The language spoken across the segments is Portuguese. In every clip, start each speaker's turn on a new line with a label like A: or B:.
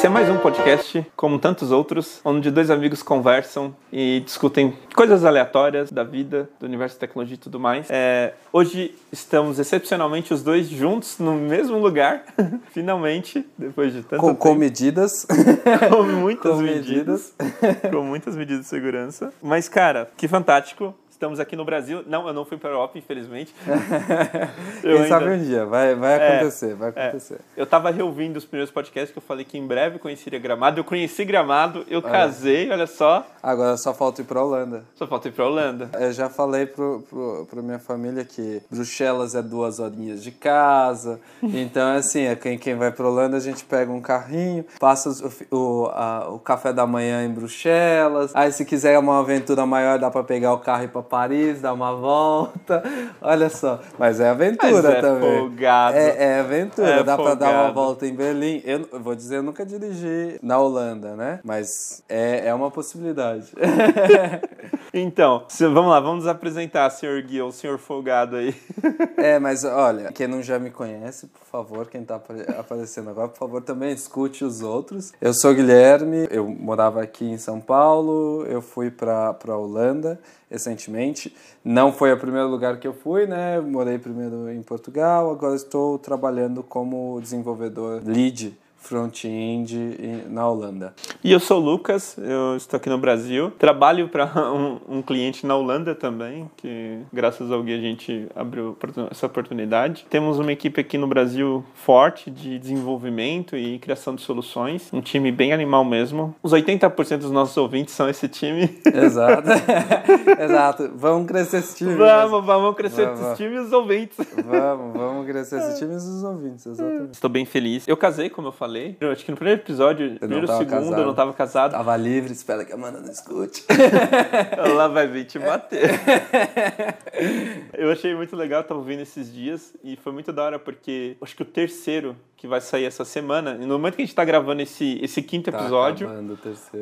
A: Esse é mais um podcast, como tantos outros, onde dois amigos conversam e discutem coisas aleatórias da vida, do universo da tecnologia e tudo mais. É, hoje estamos excepcionalmente os dois juntos no mesmo lugar, finalmente, depois de tanto
B: Com,
A: tempo.
B: com medidas.
A: com muitas
B: com
A: medidas, com muitas medidas de segurança. Mas, cara, que fantástico. Estamos aqui no Brasil. Não, eu não fui para a Europa, infelizmente.
B: Quem sabe
A: ainda-
B: um dia, vai, vai
A: É,
B: acontecer, vai
A: é.
B: acontecer.
A: Eu tava reouvindo os primeiros podcasts que eu falei que em breve conheceria Gramado. Eu conheci Gramado, eu casei, olha só.
B: Agora só falta ir pra Holanda.
A: Só falta ir pra Holanda.
B: Eu já falei pro, pro, minha família que Bruxelas é duas horinhas de casa. Então, assim, é quem, quem vai pra Holanda, a gente pega um carrinho, passa o, o, a- o café da manhã em Bruxelas. Aí, se quiser uma aventura maior, dá pra pegar o carro e ir pra Paris, dar uma volta. Olha só. Mas é aventura
A: Mas é
B: também.
A: folgado.
B: É, é aventura.
A: É
B: dá pra dar uma volta em Berlim. Eu, eu vou dizer, eu nunca dirigi na Holanda, né? Mas é, é uma possibilidade.
A: Então, vamos lá, vamos nos apresentar, senhor Gui, o senhor folgado aí.
B: É, mas olha, quem não já me conhece, por favor, quem tá apare- aparecendo agora, por favor, também escute os outros. Eu sou Guilherme, eu morava aqui em São Paulo, eu fui pra, pra Holanda recentemente. Não foi o primeiro lugar que eu fui, né? Morei primeiro em Portugal, agora estou trabalhando como desenvolvedor lead front-end na Holanda.
A: E eu sou o Lucas, eu estou aqui no Brasil. Trabalho para um, um cliente na Holanda também, que graças ao Gui a gente abriu essa oportunidade. Temos uma equipe aqui no Brasil forte de desenvolvimento e criação de soluções. Um time bem animal mesmo. Os 80% dos nossos ouvintes são esse time.
B: Exato. Exato. Vamos crescer esse time.
A: vamos, vamos crescer
B: Vamos,
A: esses
B: vamos.
A: times e os ouvintes.
B: Vamos, vamos crescer esse time e os ouvintes, exatamente.
A: Estou bem feliz. Eu casei, como eu falei. Eu acho que no primeiro episódio, primeiro
B: tava
A: segundo,
B: casado.
A: eu não estava casado.
B: Tava livre, espera que a Amanda não escute.
A: Ela vai vir te bater. eu achei muito legal, tava ouvindo esses dias e foi muito da hora porque acho que o terceiro que vai sair essa semana, no momento que a gente tá gravando esse, esse quinto
B: Tá
A: episódio,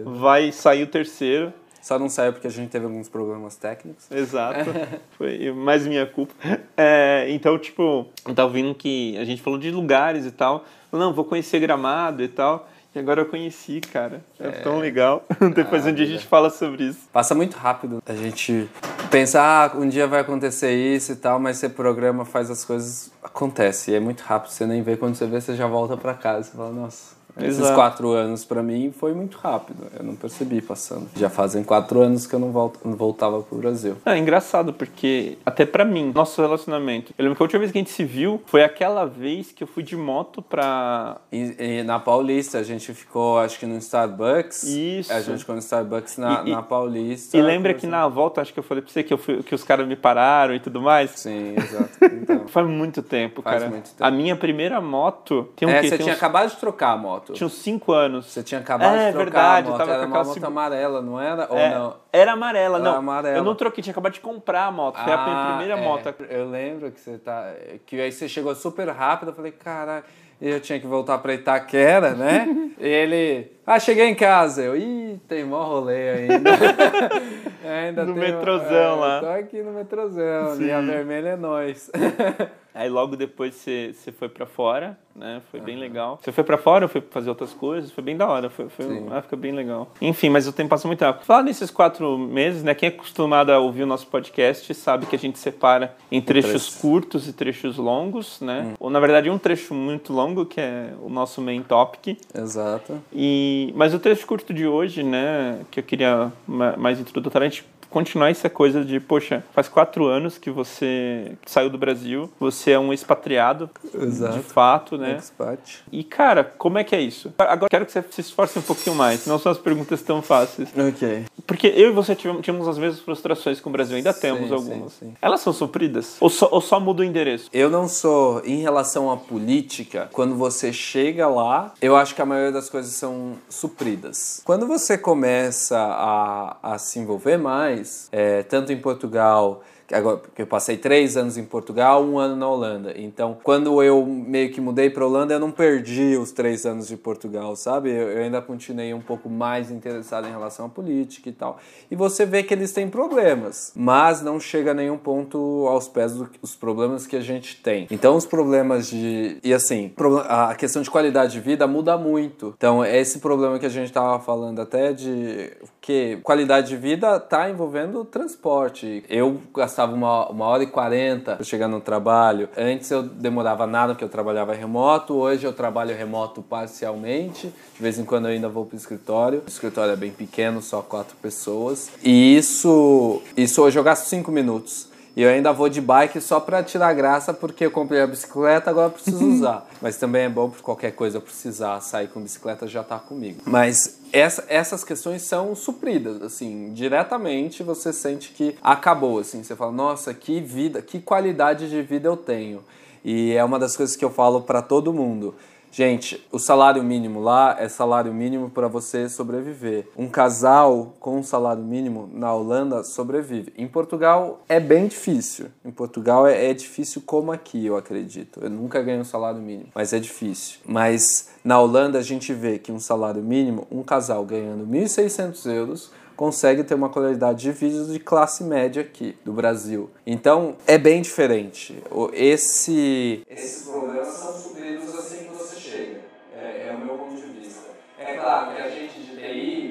A: vai sair o terceiro.
B: Só não saiu porque a gente teve alguns problemas técnicos.
A: Exato. Foi mais minha culpa. É, então, tipo, eu tava ouvindo que a gente falou de lugares e tal. Não, vou conhecer Gramado e tal. E agora eu conheci, cara. É, tão legal. Depois um dia a gente fala sobre isso.
B: Passa muito rápido. A gente pensa, ah, um dia vai acontecer isso e tal, mas você programa, faz as coisas, acontece. E é muito rápido, você nem vê. Quando você vê, você já volta pra casa. Você fala, nossa, esses
A: Exato.
B: quatro anos pra mim foi muito rápido. Eu não percebi passando. Já fazem quatro anos que eu não, volto, não voltava pro Brasil.
A: É engraçado, porque até pra mim, nosso relacionamento. Eu lembro que a última vez que a gente se viu foi aquela vez que eu fui de moto pra.
B: E, e na Paulista, a gente ficou, acho que no Starbucks.
A: Isso.
B: A gente ficou no Starbucks na,
A: E-
B: na Paulista.
A: E lembra que na volta, acho que eu falei pra você que, eu fui- que os caras me pararam e tudo mais?
B: Sim, exato. Então.
A: Faz muito tempo,
B: Faz
A: cara.
B: muito tempo.
A: A minha primeira moto tem um
B: É,
A: quê?
B: você
A: Tem
B: tinha
A: uns,
B: acabado de trocar a moto.
A: Tinha uns cinco anos.
B: Você tinha acabado
A: É,
B: de trocar
A: verdade,
B: a moto.
A: tava
B: Era
A: com
B: uma moto
A: segu-
B: amarela, não era? Ou
A: É,
B: não?
A: Era amarela,
B: Era
A: não.
B: amarela.
A: Eu não troquei, tinha acabado de comprar a moto. Foi a
B: Ah,
A: primeira
B: é.
A: moto.
B: Eu lembro que você tá. Que aí você chegou super rápido, eu falei, caralho. E eu tinha que voltar pra Itaquera, né? e ele. Ah, cheguei em casa. Eu, ih, tem mó rolê ainda. ainda
A: No
B: tem-
A: metrozão
B: é,
A: lá.
B: Tô aqui no metrozão.
A: Sim.
B: Linha vermelha é nós.
A: Aí logo depois você, você foi pra fora, né? Foi bem legal. Você foi pra fora, eu fui fazer outras coisas, foi bem da hora. Foi, foi,
B: Sim.
A: ah, fica bem legal. Enfim, mas o tempo passa muito rápido. Falar nesses quatro meses, né? Quem é acostumado a ouvir o nosso podcast sabe que a gente separa em trechos curtos e trechos longos, né? Ou na verdade um trecho muito longo, que é o nosso main topic.
B: Exato.
A: E, mas o trecho curto de hoje, né, que eu queria ma- mais introdutoriamente continuar essa coisa de, poxa, faz quatro anos que você saiu do Brasil, você é um expatriado,
B: Exato.
A: de fato, né?
B: Expat.
A: E, cara, como é que é isso? Agora quero que você se esforce um pouquinho mais, não são as perguntas tão fáceis.
B: Ok.
A: Porque eu e você tivemos, tínhamos as mesmas frustrações com o Brasil, ainda temos
B: Sim,
A: algumas.
B: sim, sim.
A: Elas são supridas? Ou só, ou só muda o endereço?
B: Eu não sou, em relação à política, quando você chega lá, eu acho que a maioria das coisas são supridas. Quando você começa a, a se envolver mais, é, tanto em Portugal Agora, porque eu passei três anos em Portugal, um ano na Holanda. Então, quando eu meio que mudei para Holanda, eu não perdi os três anos de Portugal, sabe? Eu, eu ainda continuei um pouco mais interessado em relação à política e tal. E você vê que eles têm problemas, mas não chega a nenhum ponto aos pés dos problemas que a gente tem. Então, os problemas de. E assim, a questão de qualidade de vida muda muito. Então, esse problema que a gente estava falando até de que qualidade de vida está envolvendo transporte. Eu gastava uma, uma hora e quarenta chegar no trabalho. Antes eu demorava nada porque eu trabalhava remoto. Hoje eu trabalho remoto parcialmente. De vez em quando eu ainda vou para o escritório. O escritório é bem pequeno, só quatro pessoas. E isso, isso hoje eu gasto cinco minutos. E eu ainda vou de bike só para tirar graça, porque eu comprei a bicicleta, agora eu preciso usar. Mas também é bom por qualquer coisa eu precisar sair com bicicleta já tá comigo. Mas essa, essas questões são supridas, assim, diretamente você sente que acabou, assim, você fala, nossa, que vida, que qualidade de vida eu tenho. E é uma das coisas que eu falo para todo mundo. Gente, o salário mínimo lá é salário mínimo para você sobreviver. Um casal com um salário mínimo na Holanda sobrevive. Em Portugal é bem difícil. Em Portugal é, é difícil como aqui, eu acredito. Eu nunca ganhei um salário mínimo, mas é difícil. Mas na Holanda a gente vê que um salário mínimo, um casal ganhando 1.600 euros, consegue ter uma qualidade de vida de classe média aqui do Brasil. Então é bem diferente. Esse, esses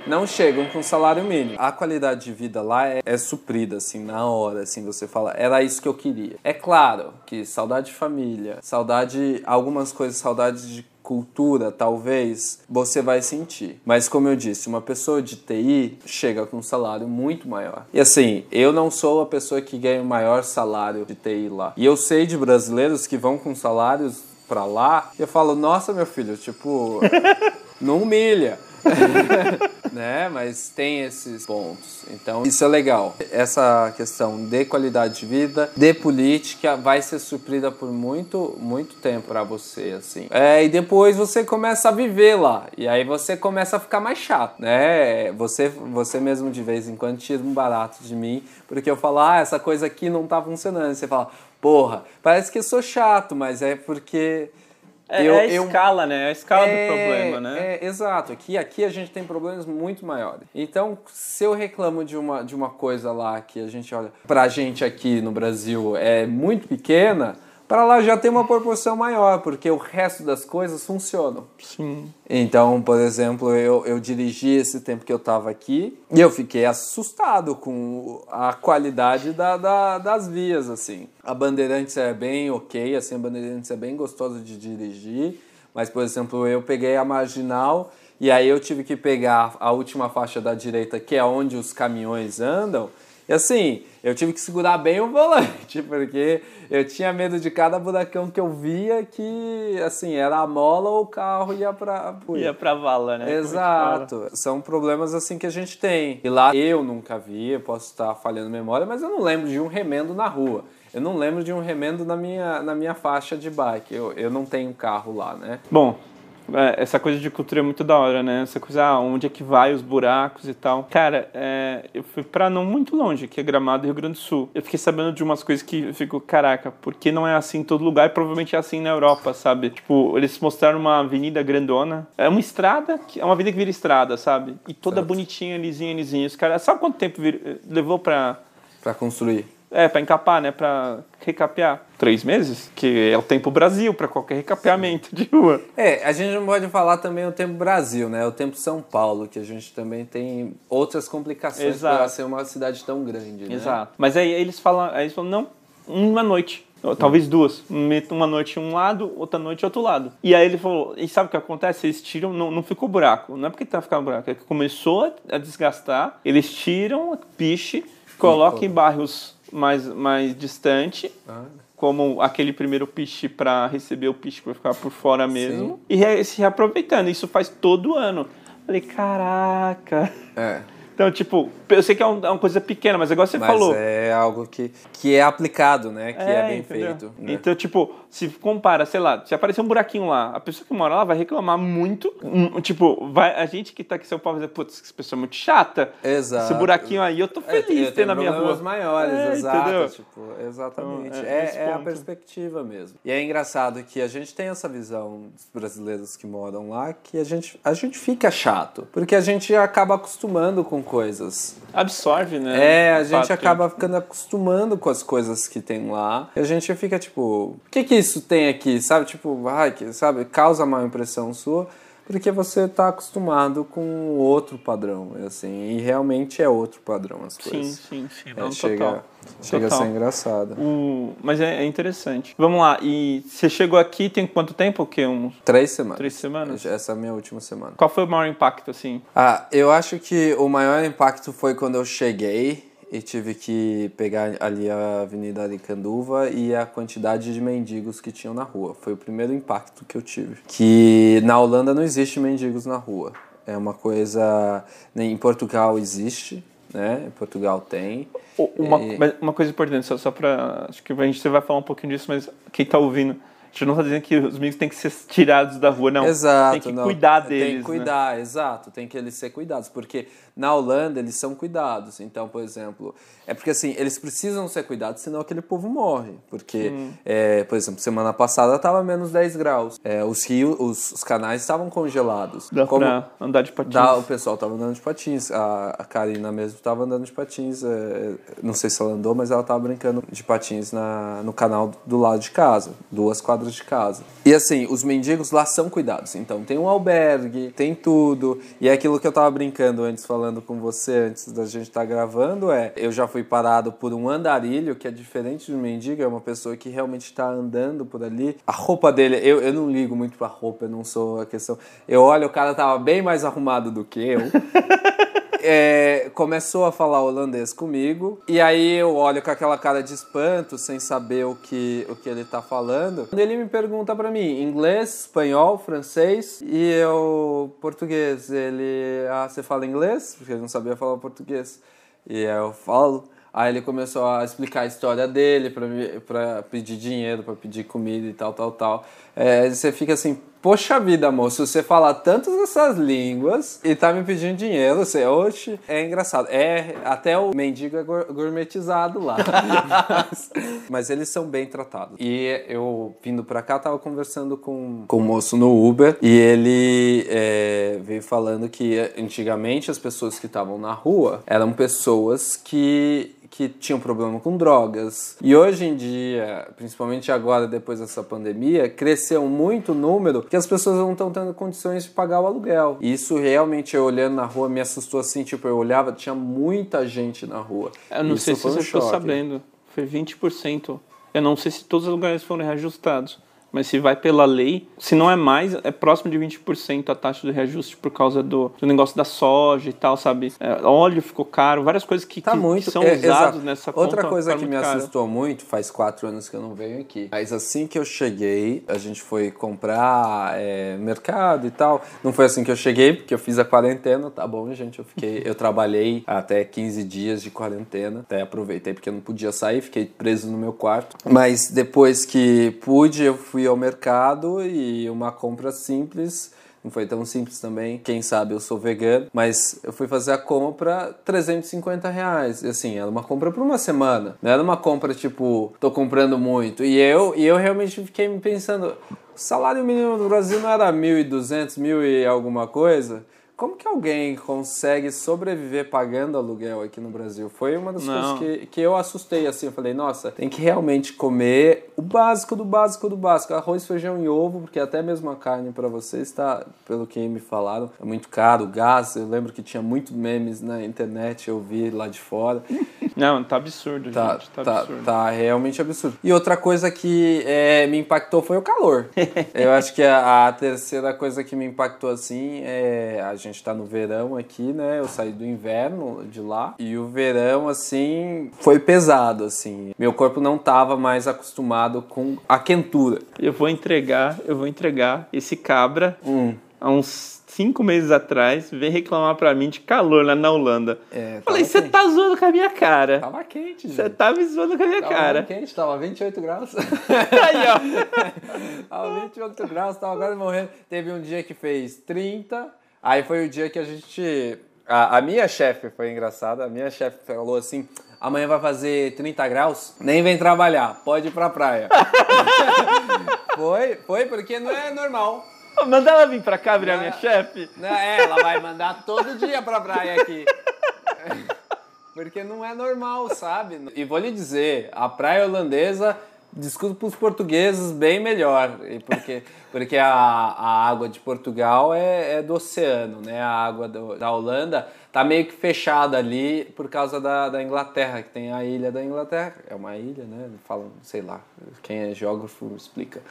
B: não chegam com salário mínimo. A qualidade de vida lá é, é suprida assim na hora, assim você fala, era isso que eu queria. É claro que saudade de família, saudade algumas coisas, saudade de cultura, talvez, você vai sentir. Mas como eu disse, uma pessoa de TI chega com um salário muito maior. E assim, eu não sou a pessoa que ganha o maior salário de TI lá. E eu sei de brasileiros que vão com salários para lá, e eu falo, nossa, meu filho, tipo, não humilha. né? Mas tem esses pontos. Então, isso é legal. Essa questão de qualidade de vida, de política, vai ser suprida por muito, muito tempo para você, assim. É, e depois você começa a viver lá. E aí você começa a ficar mais chato, né? Você, você mesmo de vez em quando tira um barato de mim, porque eu falo, ah, essa coisa aqui não tá funcionando. E você fala, porra, parece que eu sou chato, mas é porque
A: é, eu, é a escala, eu, né? É a escala é, do problema, né?
B: É, exato. Aqui, aqui a gente tem problemas muito maiores. Então, se eu reclamo de uma, de uma coisa lá que a gente olha, pra gente aqui no Brasil é muito pequena, para lá já tem uma proporção maior, porque o resto das coisas funcionam.
A: Sim.
B: Então, por exemplo, eu, eu dirigi esse tempo que eu estava aqui e eu fiquei assustado com a qualidade da, da, das vias, assim. A Bandeirantes é bem ok, assim, a Bandeirantes é bem gostosa de dirigir, mas, por exemplo, eu peguei a Marginal e aí eu tive que pegar a última faixa da direita, que é onde os caminhões andam, e assim, eu tive que segurar bem o volante, porque eu tinha medo de cada buracão que eu via que, assim, era a mola ou o carro ia pra...
A: Ia pra vala, né?
B: Exato. São problemas, assim, que a gente tem. E lá eu nunca vi, eu posso estar falhando memória, mas eu não lembro de um remendo na rua. Eu não lembro de um remendo na minha, na minha faixa de bike. Eu, eu não tenho carro lá, né?
A: Bom, é, essa coisa de cultura é muito da hora, né? Essa coisa, ah, onde é que vai os buracos e tal. Cara, é, eu fui pra não muito longe, que é Gramado, Rio Grande do Sul. Eu fiquei sabendo de umas coisas que eu fico, caraca, por que não é assim em todo lugar? E provavelmente é assim na Europa, sabe? Tipo, eles mostraram uma avenida grandona. É uma estrada, que, é uma avenida que vira estrada, sabe? E toda certo. bonitinha, lisinha, lisinha. Os caras, sabe quanto tempo vir, levou pra...
B: Pra construir.
A: É, para encapar, né? Para recapear. Três meses? Que é o tempo Brasil para qualquer recapeamento de rua.
B: É, a gente não pode falar também o tempo Brasil, né? O tempo São Paulo, que a gente também tem outras complicações para ser uma cidade tão grande, né?
A: Exato. Mas aí eles falam, aí eles falam, não, uma noite. Talvez duas. Uma noite um lado, outra noite outro lado. E aí ele falou, e sabe o que acontece? Eles tiram, não, não ficou buraco. Não é porque tá ficando buraco, é que começou a desgastar, eles tiram piche, colocam em bairros mais, mais distante. Ah. Como aquele primeiro pitch para receber o pitch vai ficar por fora mesmo. Sim. E re, se reaproveitando. Isso faz todo ano. Falei, caraca.
B: É.
A: Então, tipo, eu sei que é, um- é uma coisa pequena, mas igual você
B: Mas
A: falou.
B: é algo que, que é aplicado, né? Que é, bem
A: entendeu?
B: feito. né?
A: Então, tipo, se compara, sei lá, se aparecer um buraquinho lá, a pessoa que mora lá vai reclamar muito. Tipo, vai, a gente que tá aqui em São Paulo vai dizer, putz, essa pessoa é muito chata.
B: Exato.
A: Esse buraquinho aí, eu tô
B: É,
A: feliz de ter na minha rua.
B: maiores,
A: É,
B: exato.
A: entendeu?
B: Tipo, exatamente.
A: Então, é
B: é é a perspectiva mesmo. E é engraçado que a gente tem essa visão dos brasileiros que moram lá, que a gente, a gente fica chato. Porque a gente acaba acostumando com coisas.
A: Absorve, né?
B: É, a gente
A: fato.
B: acaba ficando acostumando com as coisas que tem lá. E a gente fica tipo, o que que isso tem aqui? Sabe? Tipo, ai, que, sabe? Causa má impressão sua. Porque você tá acostumado com outro padrão, assim, e realmente é outro padrão as
A: Sim,
B: coisas.
A: sim, sim.
B: É,
A: Não,
B: chega
A: total.
B: chega a
A: Total.
B: ser engraçado.
A: O... Mas é, é interessante. Vamos lá, e você chegou aqui tem quanto tempo? O quê? Uns
B: Três semanas.
A: três semanas?
B: Essa é a minha última semana.
A: Qual foi o maior impacto, assim?
B: Ah, eu acho que o maior impacto foi quando eu cheguei e tive que pegar ali a Avenida Aricanduva e a quantidade de mendigos que tinham na rua. Foi o primeiro impacto que eu tive. Que na Holanda não existe mendigos na rua. É uma coisa. Em Portugal existe, né? Em Portugal tem.
A: Uma,
B: E-
A: uma coisa importante, só, só pra. Acho que a gente vai falar um pouquinho disso, mas quem tá ouvindo. A gente não tá dizendo que os meninos têm que ser tirados da rua, não.
B: Exato.
A: Tem que
B: não.
A: cuidar deles.
B: Tem que
A: né?
B: cuidar, exato. Tem que eles ser cuidados. Porque na Holanda eles são cuidados. Então, por exemplo, é porque assim, eles precisam ser cuidados, senão aquele povo morre. Porque, é, por exemplo, semana passada estava menos 10 graus. É, os rios, os, os canais estavam congelados.
A: Dá
B: Como-
A: pra andar de patins.
B: Dá, o pessoal tava andando de patins. A, a Karina mesmo tava andando de patins. é, não sei se ela andou, mas ela tava brincando de patins na, no canal do lado de casa, duas quadras de casa. E assim, os mendigos lá são cuidados. Então tem um albergue, tem tudo. E é aquilo que eu tava brincando antes, falando com você, antes da gente estar gravando, é eu já fui parado por um andarilho, que é diferente de um mendigo, é uma pessoa que realmente tá andando por ali. A roupa dele, eu, eu não ligo muito pra roupa, eu não sou a questão. Eu olho, o cara tava bem mais arrumado do que eu. É, começou a falar holandês comigo e aí eu olho com aquela cara de espanto sem saber o que, o que ele tá falando ele me pergunta pra mim inglês, espanhol, francês e eu português ele, ah, você fala inglês? porque ele não sabia falar português e eu falo Aí ele começou a explicar a história dele pra pedir dinheiro, pra pedir comida e tal, tal, tal. É, você fica assim, poxa vida, moço, você fala tantas dessas línguas e tá me pedindo dinheiro, você, oxe, é engraçado. É, até o mendigo é gour- gourmetizado lá. mas, mas eles são bem tratados. E eu, vindo pra cá, tava conversando com, com o moço no Uber e ele é, veio falando que antigamente as pessoas que estavam na rua eram pessoas que que tinham problema com drogas. E hoje em dia, principalmente agora depois dessa pandemia, cresceu muito o número que as pessoas não estão tendo condições de pagar o aluguel. E isso realmente eu olhando na rua me assustou assim, tipo, eu olhava, tinha muita gente na rua.
A: Eu não
B: Isso
A: sei se
B: um
A: você ficou
B: choque.
A: sabendo. Foi 20%. Eu não sei se todos os lugares foram reajustados. Mas se vai pela lei, se não é mais, é próximo de 20% a taxa de reajuste por causa do, do negócio da soja e tal, sabe? É, óleo ficou caro, várias coisas que,
B: Tá
A: que-
B: muito,
A: que são
B: é, exato.
A: nessa
B: Outra
A: conta
B: coisa
A: ficaram
B: que me
A: caro.
B: assustou muito, faz quatro anos que eu não venho aqui. Mas assim que eu cheguei, a gente foi comprar é, mercado e tal. Não foi assim que eu cheguei, porque eu fiz a quarentena, tá bom, gente? Eu fiquei, eu trabalhei até 15 dias de quarentena. Até aproveitei porque eu não podia sair, fiquei preso no meu quarto. Mas depois que pude, eu fui ao mercado e uma compra simples. Não foi tão simples também. Quem sabe eu sou vegano. Mas eu fui fazer a compra 350 reais. E assim, era uma compra por uma semana. Não era uma compra tipo, tô comprando muito. E eu, e eu realmente fiquei me pensando: o salário mínimo do Brasil não era 1.200, mil e alguma coisa? Como que alguém consegue sobreviver pagando aluguel aqui no Brasil? Foi uma das
A: Não.
B: coisas que, que eu assustei assim. Eu falei, nossa, tem que realmente comer o básico do básico do básico: arroz, feijão e ovo, porque até mesmo a carne para vocês está, pelo que me falaram, é muito caro. Gás, eu lembro que tinha muito memes na internet, eu vi lá de fora.
A: Não, tá absurdo,
B: Tá,
A: gente. Tá,
B: tá,
A: absurdo.
B: tá realmente absurdo. E outra coisa que é, me impactou foi o calor. Eu acho que a, a terceira coisa que me impactou assim é. A gente tá no verão aqui, né? Eu saí do inverno de lá. E o verão, assim, foi pesado, assim. Meu corpo não tava mais acostumado com a quentura.
A: Eu vou entregar, eu vou entregar esse cabra
B: Hum.
A: há uns cinco meses atrás, veio reclamar pra mim de calor lá na Holanda.
B: É,
A: Falei,
B: tava
A: você tá zoando com a minha cara.
B: Tava quente,
A: Você
B: gente.
A: tá me zoando com a minha
B: Tava
A: cara.
B: bem quente, tava 28 graus.
A: Aí, ó.
B: Tava 28 graus, tava quase morrendo. Teve um dia que fez 30, aí foi o dia que a gente... A, a minha chefe, foi engraçada, a minha chefe falou assim, amanhã vai fazer 30 graus, nem vem trabalhar, pode ir pra praia. foi, foi porque não é normal.
A: Manda ela vir pra cá virar minha chefe.
B: Não, é, ela vai mandar todo dia pra praia aqui. Porque não é normal, sabe? E vou lhe dizer, a praia holandesa, discuto pros portugueses, bem melhor. Porque, porque a, a água de Portugal é, é do oceano, né? A água do- da Holanda tá meio que fechada ali por causa da, da Inglaterra, que tem a ilha da Inglaterra. É uma ilha, né? Falam, sei lá, quem é geógrafo explica.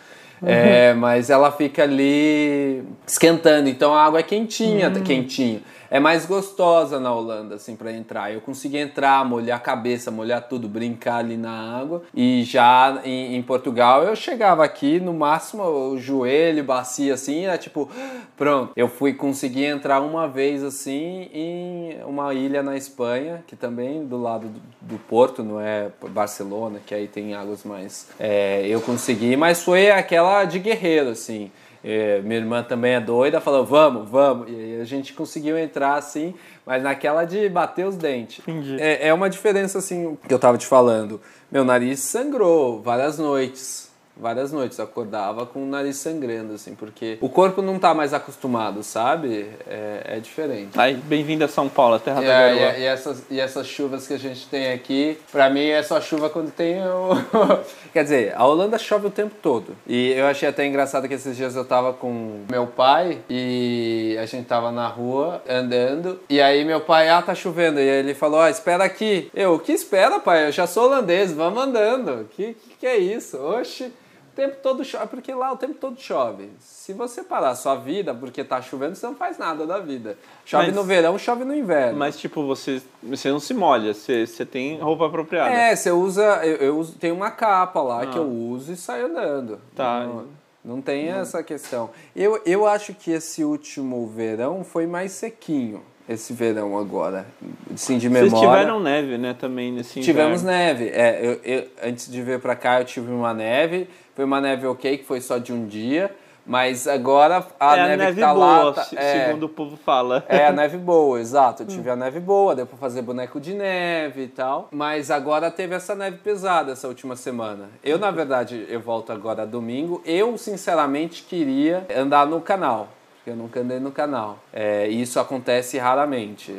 B: É, mas ela fica ali esquentando, então a água é quentinha, quentinho. É mais gostosa na Holanda, assim, para entrar. Eu consegui entrar, molhar a cabeça, molhar tudo, brincar ali na água. E já em, em Portugal eu chegava aqui, no máximo, o joelho, bacia assim, era tipo, pronto. Eu fui conseguir entrar uma vez assim em uma ilha na Espanha, que também do lado do, do Porto, não é Barcelona, que aí tem águas mais. é, eu consegui, mas foi aquela de guerreiro, assim. É, minha irmã também é doida, falou, vamos, vamos. E aí a gente conseguiu entrar assim, mas naquela de bater os dentes.
A: Entendi.
B: É, é uma diferença, assim, que eu tava te falando. Meu nariz sangrou várias noites. Várias noites. Acordava com o nariz sangrando, assim, porque o corpo não tá mais acostumado, sabe? É, é diferente.
A: Aí, bem-vindo a São Paulo, a terra
B: E,
A: da
B: é,
A: garoa.
B: e, e essas, e essas chuvas que a gente tem aqui, pra mim é só chuva quando tem o. Quer dizer, a Holanda chove o tempo todo. E eu achei até engraçado que esses dias eu tava com meu pai e a gente tava na rua andando. E aí meu pai, ah, tá chovendo. E aí ele falou, ó, espera aqui. Eu, o que espera, pai? Eu já sou holandês, vamos andando. Que que, que é isso? Oxe. O tempo todo chove, porque lá o tempo todo chove. Se você parar a sua vida porque tá chovendo, você não faz nada da vida. Chove
A: Mas-
B: no verão, chove no inverno.
A: Mas, tipo, você, você não se molha, você, você tem roupa apropriada.
B: É, você usa. Eu, eu uso, tem uma capa lá que eu uso e saio andando.
A: Tá.
B: Não, não tem essa questão. Eu, eu acho que esse último verão foi mais sequinho. Esse verão agora. Sim, de
A: Vocês
B: memória.
A: tiveram neve, né, também nesse
B: Tivemos
A: inverno.
B: neve. É, eu, eu- antes de vir pra cá, eu tive uma neve. Foi uma neve ok, que foi só de um dia. Mas agora a
A: é
B: neve,
A: a neve
B: que tá
A: boa,
B: lá. tá- é,
A: segundo o povo fala.
B: é, a neve boa, exato. Eu tive a neve boa, deu pra fazer boneco de neve e tal. Mas agora teve essa neve pesada essa última semana. Eu, na verdade, eu volto agora domingo. Eu, sinceramente, queria andar no canal. Porque eu nunca andei no canal. É, e isso acontece raramente.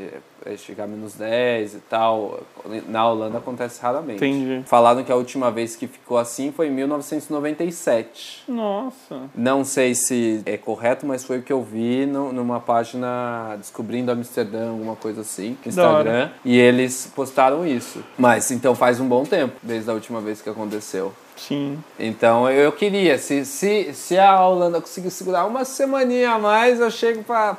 B: É chegar a menos 10 e tal. Na Holanda acontece raramente.
A: Entendi.
B: Falaram que a última vez que ficou assim foi em 1997.
A: Nossa.
B: Não sei se é correto, mas foi o que eu vi no- numa página Descobrindo Amsterdã, alguma coisa assim, no. Instagram. E eles postaram isso. Mas então faz um bom tempo, desde a última vez que aconteceu.
A: Sim.
B: Então eu queria, se, se, se a Holanda conseguir segurar uma semaninha a mais, eu chego pra,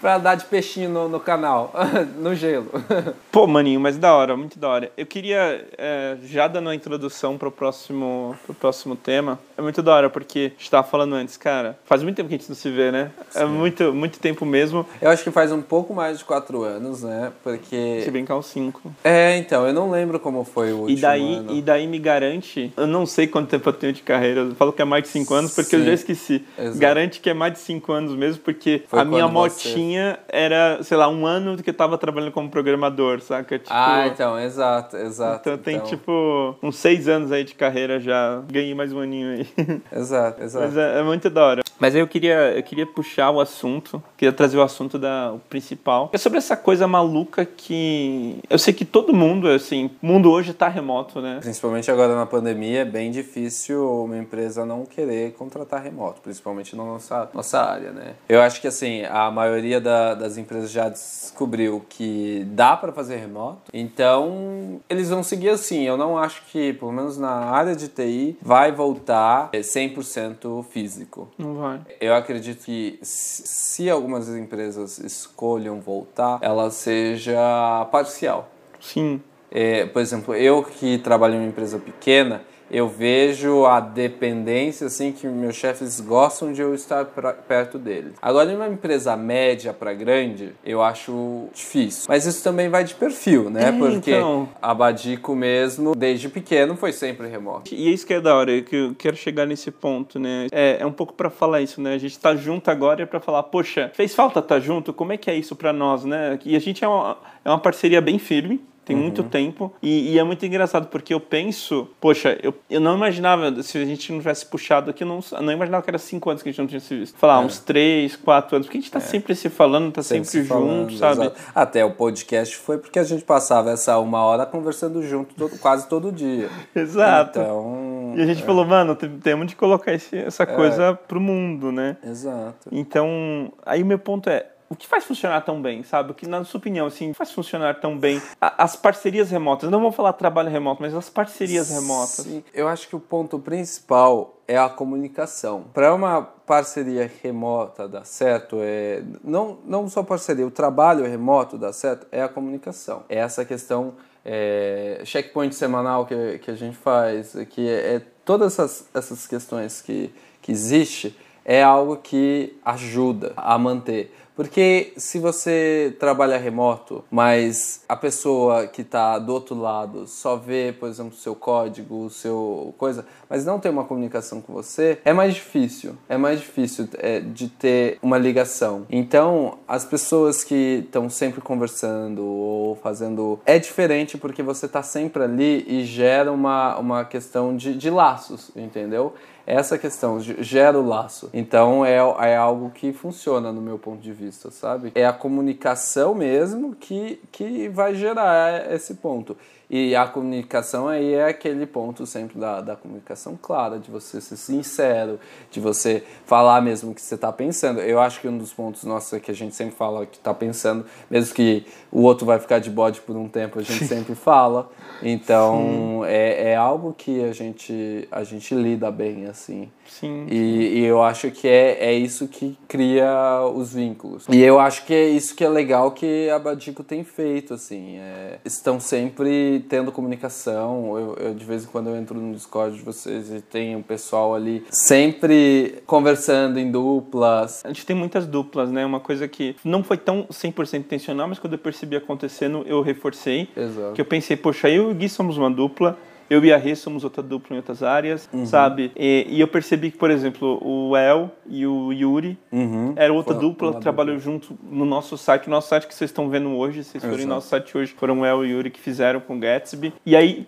B: pra dar de peixinho no, no canal, no gelo.
A: Pô, maninho, mas da hora, muito da hora. Eu queria, é, já dando a introdução pro próximo, pro próximo tema, é muito da hora, porque a gente tava falando antes, cara, faz muito tempo que a gente não se vê, né? É muito, muito tempo mesmo.
B: Eu acho que faz um pouco mais de quatro anos, né? Porque.
A: Se brincar uns cinco.
B: É, então, eu não lembro como foi o último
A: E daí,
B: ano.
A: e daí me garante, eu não sei quanto tempo eu tenho de carreira, eu falo que é mais de 5 anos porque eu
B: Sim,
A: já esqueci.
B: exato.
A: Garante que é mais de 5 anos mesmo, porque
B: Foi
A: a minha
B: quando você-
A: motinha era, sei lá, um ano que eu tava trabalhando como programador, saca? Tipo,
B: Ah, então, exato, exato.
A: então tem tipo uns 6 anos aí de carreira já, ganhei mais um aninho aí.
B: Exato, exato.
A: Mas é, é muito da hora. Mas aí eu queria, eu queria puxar o assunto, queria trazer o assunto da, o principal. É sobre essa coisa maluca que. Eu sei que todo mundo, assim, o mundo hoje tá remoto, né?
B: Principalmente agora na pandemia, é bem difícil uma empresa não querer contratar remoto, principalmente na nossa, nossa área, né? Eu acho que, assim, a maioria da- das empresas já descobriu que dá para fazer remoto, então eles vão seguir assim. Eu não acho que, pelo menos na área de TI, vai voltar é, 100% físico.
A: Não vai.
B: Eu acredito que se se algumas empresas escolham voltar, ela seja parcial.
A: Sim.
B: É, por exemplo, eu que trabalho em uma empresa pequena, eu vejo a dependência, assim, que meus chefes gostam de eu estar pra, perto deles. Agora, em uma empresa média para grande, eu acho difícil. Mas isso também vai de perfil, né?
A: É,
B: Porque
A: então.
B: a Badico mesmo, desde pequeno, foi sempre remoto.
A: E é isso que é da hora, que eu quero chegar nesse ponto, né? É, é um pouco pra falar isso, né? A gente tá junto agora é pra falar, poxa, fez falta estar tá junto? Como é que é isso pra nós, né? E a gente é uma, é uma parceria bem firme, tem
B: Uhum.
A: muito tempo. E, e é muito engraçado, porque eu penso, poxa, eu, eu não imaginava, se a gente não tivesse puxado aqui, eu não, eu não imaginava que era cinco anos que a gente não tinha se visto. Falar, uns três, quatro anos, porque a gente tá sempre se falando, tá sempre,
B: É. se
A: junto,
B: falando,
A: sabe?
B: exato. Até o podcast foi porque a gente passava essa uma hora conversando junto todo- quase todo dia.
A: Exato.
B: Então.
A: E a gente falou, mano, tem- temos de colocar esse, essa coisa pro mundo, né?
B: Exato.
A: Então, aí o meu ponto é, o que faz funcionar tão bem, sabe? O que, na sua opinião, assim, faz funcionar tão bem? As parcerias remotas, não vou falar trabalho remoto, mas as parcerias remotas.
B: Sim, eu acho que o ponto principal é a comunicação. Para uma parceria remota dar certo, é não, não só parceria, o trabalho remoto dar certo é a comunicação. É essa questão, é, checkpoint semanal que, que a gente faz, que é, é todas essas, essas questões que, que existe, é algo que ajuda a manter. Porque se você trabalha remoto, mas a pessoa que está do outro lado só vê, por exemplo, o seu código, o seu coisa, mas não tem uma comunicação com você, é mais difícil. É mais difícil é, de ter uma ligação. Então, as pessoas que estão sempre conversando ou fazendo. É diferente porque você está sempre ali e gera uma, uma questão de, de laços, entendeu? Essa questão ge- gera o laço. Então é, é algo que funciona no meu ponto de vista, sabe? É a comunicação mesmo que, que vai gerar esse ponto. E a comunicação aí é aquele ponto sempre da, da comunicação clara, de você ser sincero, de você falar mesmo o que você está pensando. Eu acho que um dos pontos nossos é que a gente sempre fala que está pensando, mesmo que o outro vai ficar de bode por um tempo, a gente sempre fala. Então é, é algo que a gente, a gente lida bem, assim.
A: Sim.
B: E, e eu acho que é, é isso que cria os vínculos. E eu acho que é isso que é legal que a Badico tem feito, assim. é, estão sempre tendo comunicação. Eu, eu, de vez em quando eu entro no Discord de vocês e tem um pessoal ali sempre conversando em duplas.
A: A gente tem muitas duplas, né? Uma coisa que não foi tão 100% intencional, mas quando eu percebi acontecendo, eu reforcei.
B: Exato.
A: Que eu pensei, poxa, eu e o Gui somos uma dupla, eu e a Rê somos outra dupla em outras áreas,
B: Uhum.
A: sabe? E, e eu percebi que, por exemplo, o El e o Yuri
B: Uhum.
A: era outra
B: Foi
A: dupla, trabalhou junto no nosso site. Nosso site que vocês estão vendo hoje, vocês forem no nosso site hoje, foram o El e o Yuri que fizeram com o Gatsby. E aí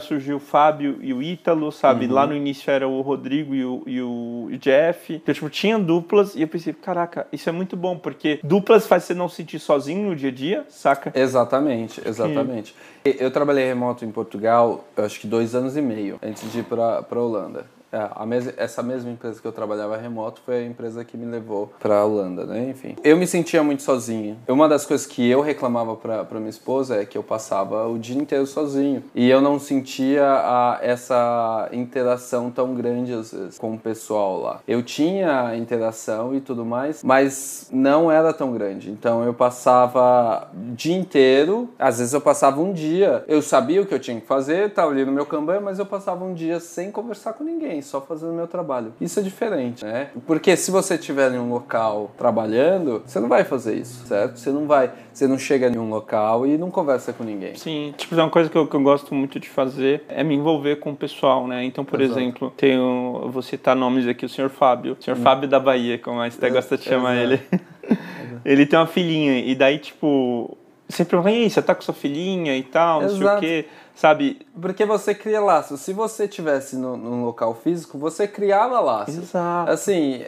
A: surgiu o Fábio e o Ítalo, sabe?
B: Uhum.
A: Lá no início era o Rodrigo e o, e o Jeff. Então, tipo, tinha duplas e eu pensei, caraca, isso é muito bom, porque duplas faz você não se sentir sozinho no dia a dia, saca?
B: Exatamente, exatamente. E Eu trabalhei remoto em Portugal, eu acho que dois anos e meio, antes de ir para a Holanda. É, a mes essa mesma empresa que eu trabalhava remoto foi a empresa que me levou para a Holanda, né? Enfim. Eu me sentia muito sozinho. Uma das coisas que eu reclamava para minha esposa é que eu passava o dia inteiro sozinho. E eu não sentia a, essa interação tão grande, às vezes, com o pessoal lá. Eu tinha interação e tudo mais, mas não era tão grande. Então eu passava dia inteiro, às vezes eu passava um dia, eu sabia o que eu tinha que fazer, estava ali no meu Kanban, mas eu passava um dia sem conversar com ninguém, só fazendo meu trabalho. Isso é diferente, né? Porque se você estiver em um local trabalhando, você não vai fazer isso, certo? Você não vai, você não chega em um local e não conversa com ninguém.
A: Sim, tipo, uma coisa que eu, que eu gosto muito de fazer é me envolver com o pessoal, né? Então, por
B: Exato.
A: exemplo, tenho, eu vou citar nomes aqui, o senhor Fábio, o senhor Fábio da Bahia, como a Esté gosta de chamar
B: Exato.
A: ele. ele tem uma filhinha, e daí, tipo, sempre pergunta, e aí, você tá com sua filhinha e tal, não sei o
B: Exato.
A: quê, sabe?
B: Porque você cria laços. Se você tivesse no, num local físico, você criava laços.
A: Exato.
B: Assim,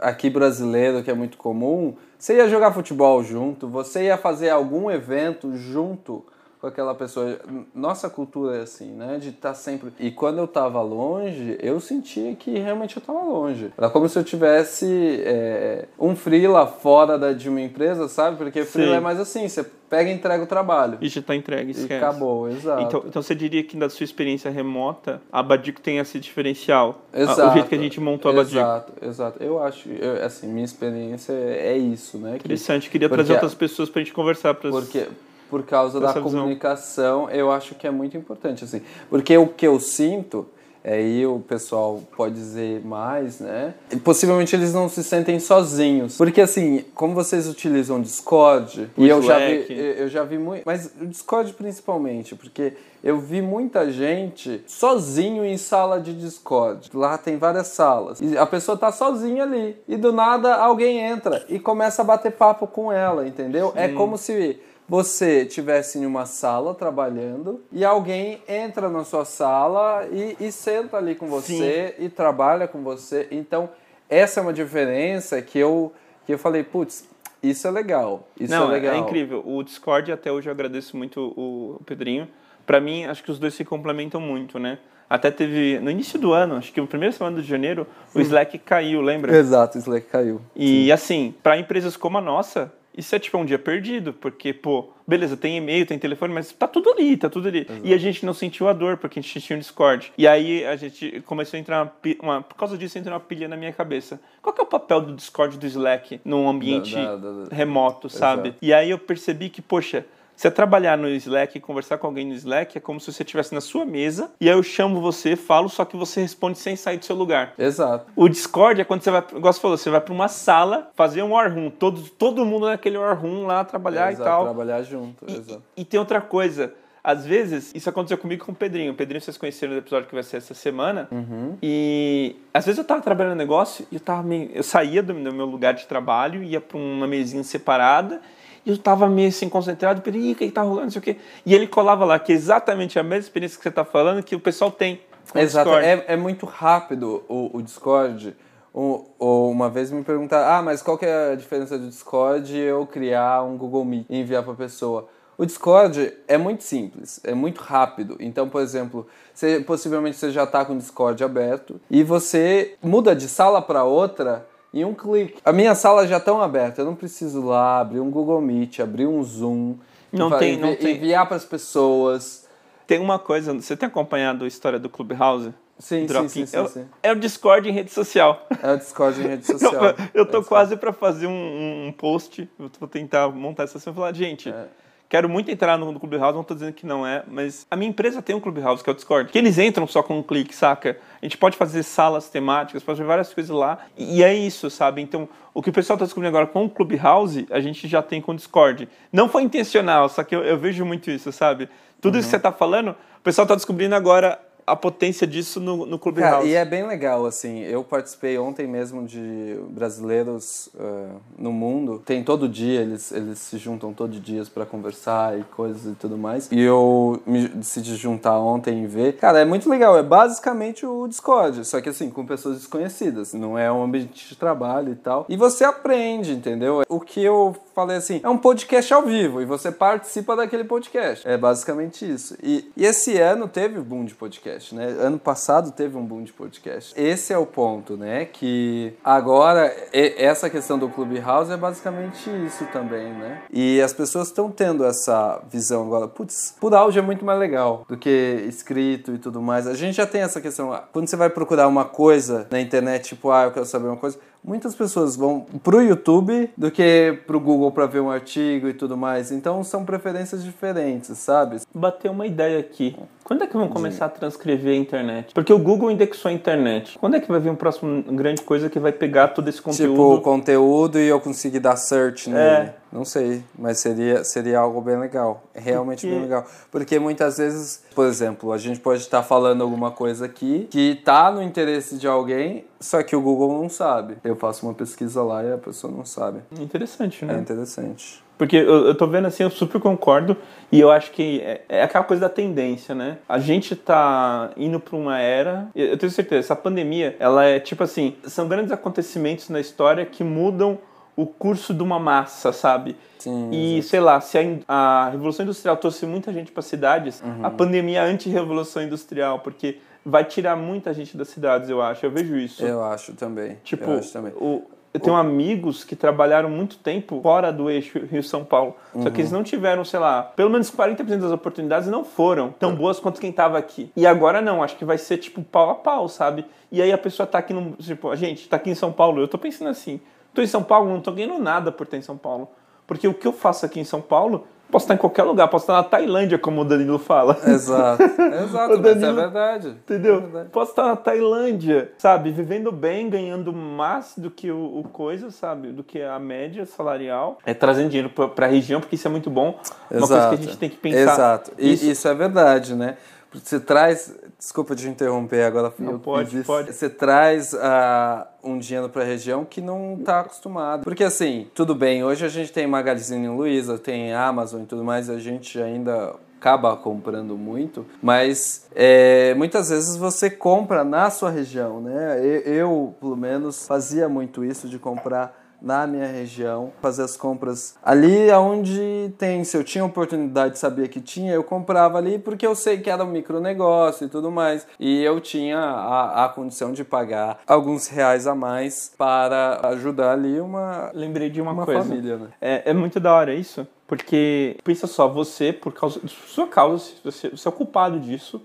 B: aqui brasileiro, que é muito comum, você ia jogar futebol junto, você ia fazer algum evento junto com aquela pessoa. Nossa cultura é assim, né? De estar sempre. E quando eu tava longe, eu sentia que realmente eu tava longe. Era como se eu tivesse é, um freela fora da, de uma empresa, sabe? Porque freela é mais assim, você pega e entrega o trabalho.
A: E já tá entregue,
B: E
A: esquece.
B: acabou, exato.
A: Então, então você diria que da sua experiência remota, a Badico tem esse diferencial?
B: Exato.
A: O jeito que a gente montou a Badico.
B: Exato, exato. Eu acho, eu, assim, minha experiência é isso, né? Que,
A: Interessante, queria
B: Porque
A: trazer
B: a-
A: outras pessoas pra gente conversar. Pra...
B: porque por causa da
A: Essa visão.
B: comunicação, eu acho que é muito importante, assim. Porque o que eu sinto Aí o pessoal pode dizer mais, né? E possivelmente eles não se sentem sozinhos. Porque assim, como vocês utilizam Discord,
A: O
B: e eu já vi, eu já vi muito, mas o Discord principalmente, porque eu vi muita gente sozinho em sala de Discord. Lá tem várias salas. E a pessoa tá sozinha ali. E do nada alguém entra e começa a bater papo com ela, entendeu? É como se você estivesse em uma sala trabalhando e alguém entra na sua sala e, e senta ali com você e trabalha com você. Então, essa é uma diferença que eu, que eu falei, putz, isso é legal. Isso
A: Não,
B: é legal.
A: é incrível. O Discord, até hoje, eu agradeço muito o o Pedrinho. Pra mim, acho que os dois se complementam muito, né? Até teve, no início do ano, acho que no primeiro semana de janeiro, o Slack caiu, lembra?
B: Exato, o Slack caiu.
A: E assim, para empresas como a nossa, isso é tipo um dia perdido, porque, pô, beleza, tem e-mail, tem telefone, mas tá tudo ali, tá tudo ali. E a gente não sentiu a dor, porque a gente tinha um Discord. E aí a gente começou a entrar uma, uma por causa disso entrou uma pilha na minha cabeça. Qual que é o papel do Discord do Slack num ambiente
B: Da- da- da-
A: remoto, sabe?
B: Exato.
A: E aí eu percebi que, poxa, você trabalhar no Slack e conversar com alguém no Slack é como se você estivesse na sua mesa e aí eu chamo você, falo, só que você responde sem sair do seu lugar.
B: Exato.
A: O Discord é quando você vai, igual você falou, você vai para uma sala fazer um war room, todo, todo mundo naquele war room lá trabalhar
B: Exato,
A: e tal.
B: Trabalhar junto.
A: E,
B: Exato.
A: e tem outra coisa. Às vezes, isso aconteceu comigo com o Pedrinho. O Pedrinho vocês conheceram no episódio que vai ser essa semana.
B: Uhum.
A: E às vezes eu tava trabalhando no negócio e eu tava meio, eu saía do, do meu lugar de trabalho, ia para uma mesinha separada e eu tava meio assim concentrado, Pedrinho, o que que tá rolando, não sei o quê. E ele colava lá, que é exatamente a mesma experiência que você tá falando que o pessoal tem.
B: Exato, é, é muito rápido o, o Discord. O- o- uma vez me perguntaram, ah, mas qual que é a diferença do Discord e eu criar um Google Meet e enviar para a pessoa? O Discord é muito simples, é muito rápido. Então, por exemplo, você, possivelmente você já está com o Discord aberto e você muda de sala para outra em um clique. A minha sala já estão aberta, eu não preciso lá abrir um Google Meet, abrir um Zoom,
A: Não tem- não tem.
B: enviar para as pessoas.
A: Tem uma coisa, você tem acompanhado a história do Clubhouse?
B: Sim, sim, sim, sim,
A: é, o-
B: sim.
A: é o Discord em rede social.
B: É o Discord em rede social.
A: eu tô
B: É
A: quase para fazer um, um- post, eu vou tentar montar essa e falar, gente,
B: É.
A: quero muito entrar no, Clubhouse, não tô dizendo que não é, mas a minha empresa tem um Clubhouse, que é o Discord, que eles entram só com um clique, saca? A gente pode fazer salas temáticas, pode fazer várias coisas lá, e, é isso, sabe? Então, o que o pessoal tá descobrindo agora com o Clubhouse, a gente já tem com o Discord. Não foi intencional, só que eu, eu vejo muito isso, sabe? Tudo isso que você tá falando, o pessoal tá descobrindo agora a potência disso no, no Clubhouse.
B: Cara, e é bem legal, assim, eu participei ontem mesmo de brasileiros eh, no mundo. Tem todo dia, eles, eles se juntam todo dia para conversar e coisas e tudo mais. E eu me decidi juntar ontem e ver. Cara, é muito legal, é basicamente o Discord, só que assim, com pessoas desconhecidas. Não é um ambiente de trabalho e tal. E você aprende, entendeu? O que eu falei assim, é um podcast ao vivo e você participa daquele podcast. É basicamente isso. E, e esse ano teve o boom de podcast, né? Ano passado teve um boom de podcast. Esse é o ponto, né? Que agora essa questão do Clubhouse é basicamente isso também, né? E as pessoas estão tendo essa visão agora. Putz, por áudio é muito mais legal do que escrito e tudo mais. A gente já tem essa questão. ah, Quando você vai procurar uma coisa na internet, tipo, ah, eu quero saber uma coisa. Muitas pessoas vão pro YouTube do que pro Google para ver um artigo e tudo mais. Então são preferências diferentes, sabe?
A: bater uma ideia aqui. Quando é que vão começar a transcrever a internet? Porque o Google indexou a internet. Quando é que vai vir um próximo grande coisa que vai pegar todo esse
B: Tipo,
A: conteúdo?
B: conteúdo e eu conseguir dar search nele.
A: É.
B: Não sei, mas seria, seria algo bem legal. Realmente
A: Porque-
B: bem legal. Porque muitas vezes, por exemplo, a gente pode estar falando alguma coisa aqui que tá no interesse de alguém, só que o Google não sabe. Eu faço uma pesquisa lá e a pessoa não sabe.
A: Interessante,
B: É
A: né?
B: interessante.
A: Porque eu, eu tô vendo assim, eu super concordo. E eu acho que é, é aquela coisa da tendência, né? A gente tá indo pra uma era. Eu tenho certeza, essa pandemia, ela é tipo assim: são grandes acontecimentos na história que mudam o curso de uma massa, sabe?
B: Sim,
A: E sei lá, se a, a Revolução Industrial trouxe muita gente para cidades,
B: Uhum.
A: a pandemia é anti-revolução industrial, porque vai tirar muita gente das cidades, eu acho. Eu vejo isso.
B: Eu acho também.
A: Tipo,
B: eu acho também.
A: o- eu tenho amigos que trabalharam muito tempo fora do eixo Rio-São Paulo. Só que eles
B: Uhum.
A: não tiveram, sei lá, pelo menos 40% das oportunidades não foram tão boas quanto quem tava aqui. E agora não, acho que vai ser tipo pau a pau, sabe? E aí a pessoa tá aqui no. Tipo, a gente tá aqui em São Paulo, eu tô pensando assim. Tô em São Paulo, não tô ganhando nada por estar em São Paulo. Porque o que eu faço aqui em São Paulo Posso estar em qualquer lugar, posso estar na Tailândia, como o Danilo fala.
B: Exato, exato, é
A: Danilo-
B: verdade.
A: Entendeu?
B: É verdade.
A: Posso estar na Tailândia, sabe? Vivendo bem, ganhando mais do que o, o coisa, sabe? Do que a média salarial. É trazendo dinheiro pra, pra região, porque isso é muito bom. Uma coisa que a gente tem que pensar.
B: Exato. E
A: Isso-
B: isso, é verdade, né? Você traz. Desculpa te interromper agora.
A: Não,
B: eu
A: pode, pode.
B: Você traz ah, um dinheiro para a região que não está acostumado. Porque assim, tudo bem, hoje a gente tem Magazine Luiza, tem Amazon e tudo mais, a gente ainda acaba comprando muito, mas é, muitas vezes você compra na sua região, né? Eu, pelo menos, fazia muito isso de comprar na minha região, fazer as compras ali onde tem. Se eu tinha oportunidade, sabia que tinha, eu comprava ali porque eu sei que era um micronegócio e tudo mais. E eu tinha a, a condição de pagar alguns reais a mais para ajudar ali uma,
A: Lembrei de uma,
B: uma
A: coisa.
B: família, né?
A: É, é muito da hora isso, porque pensa só, você, por causa sua causa, se você, você é o culpado disso,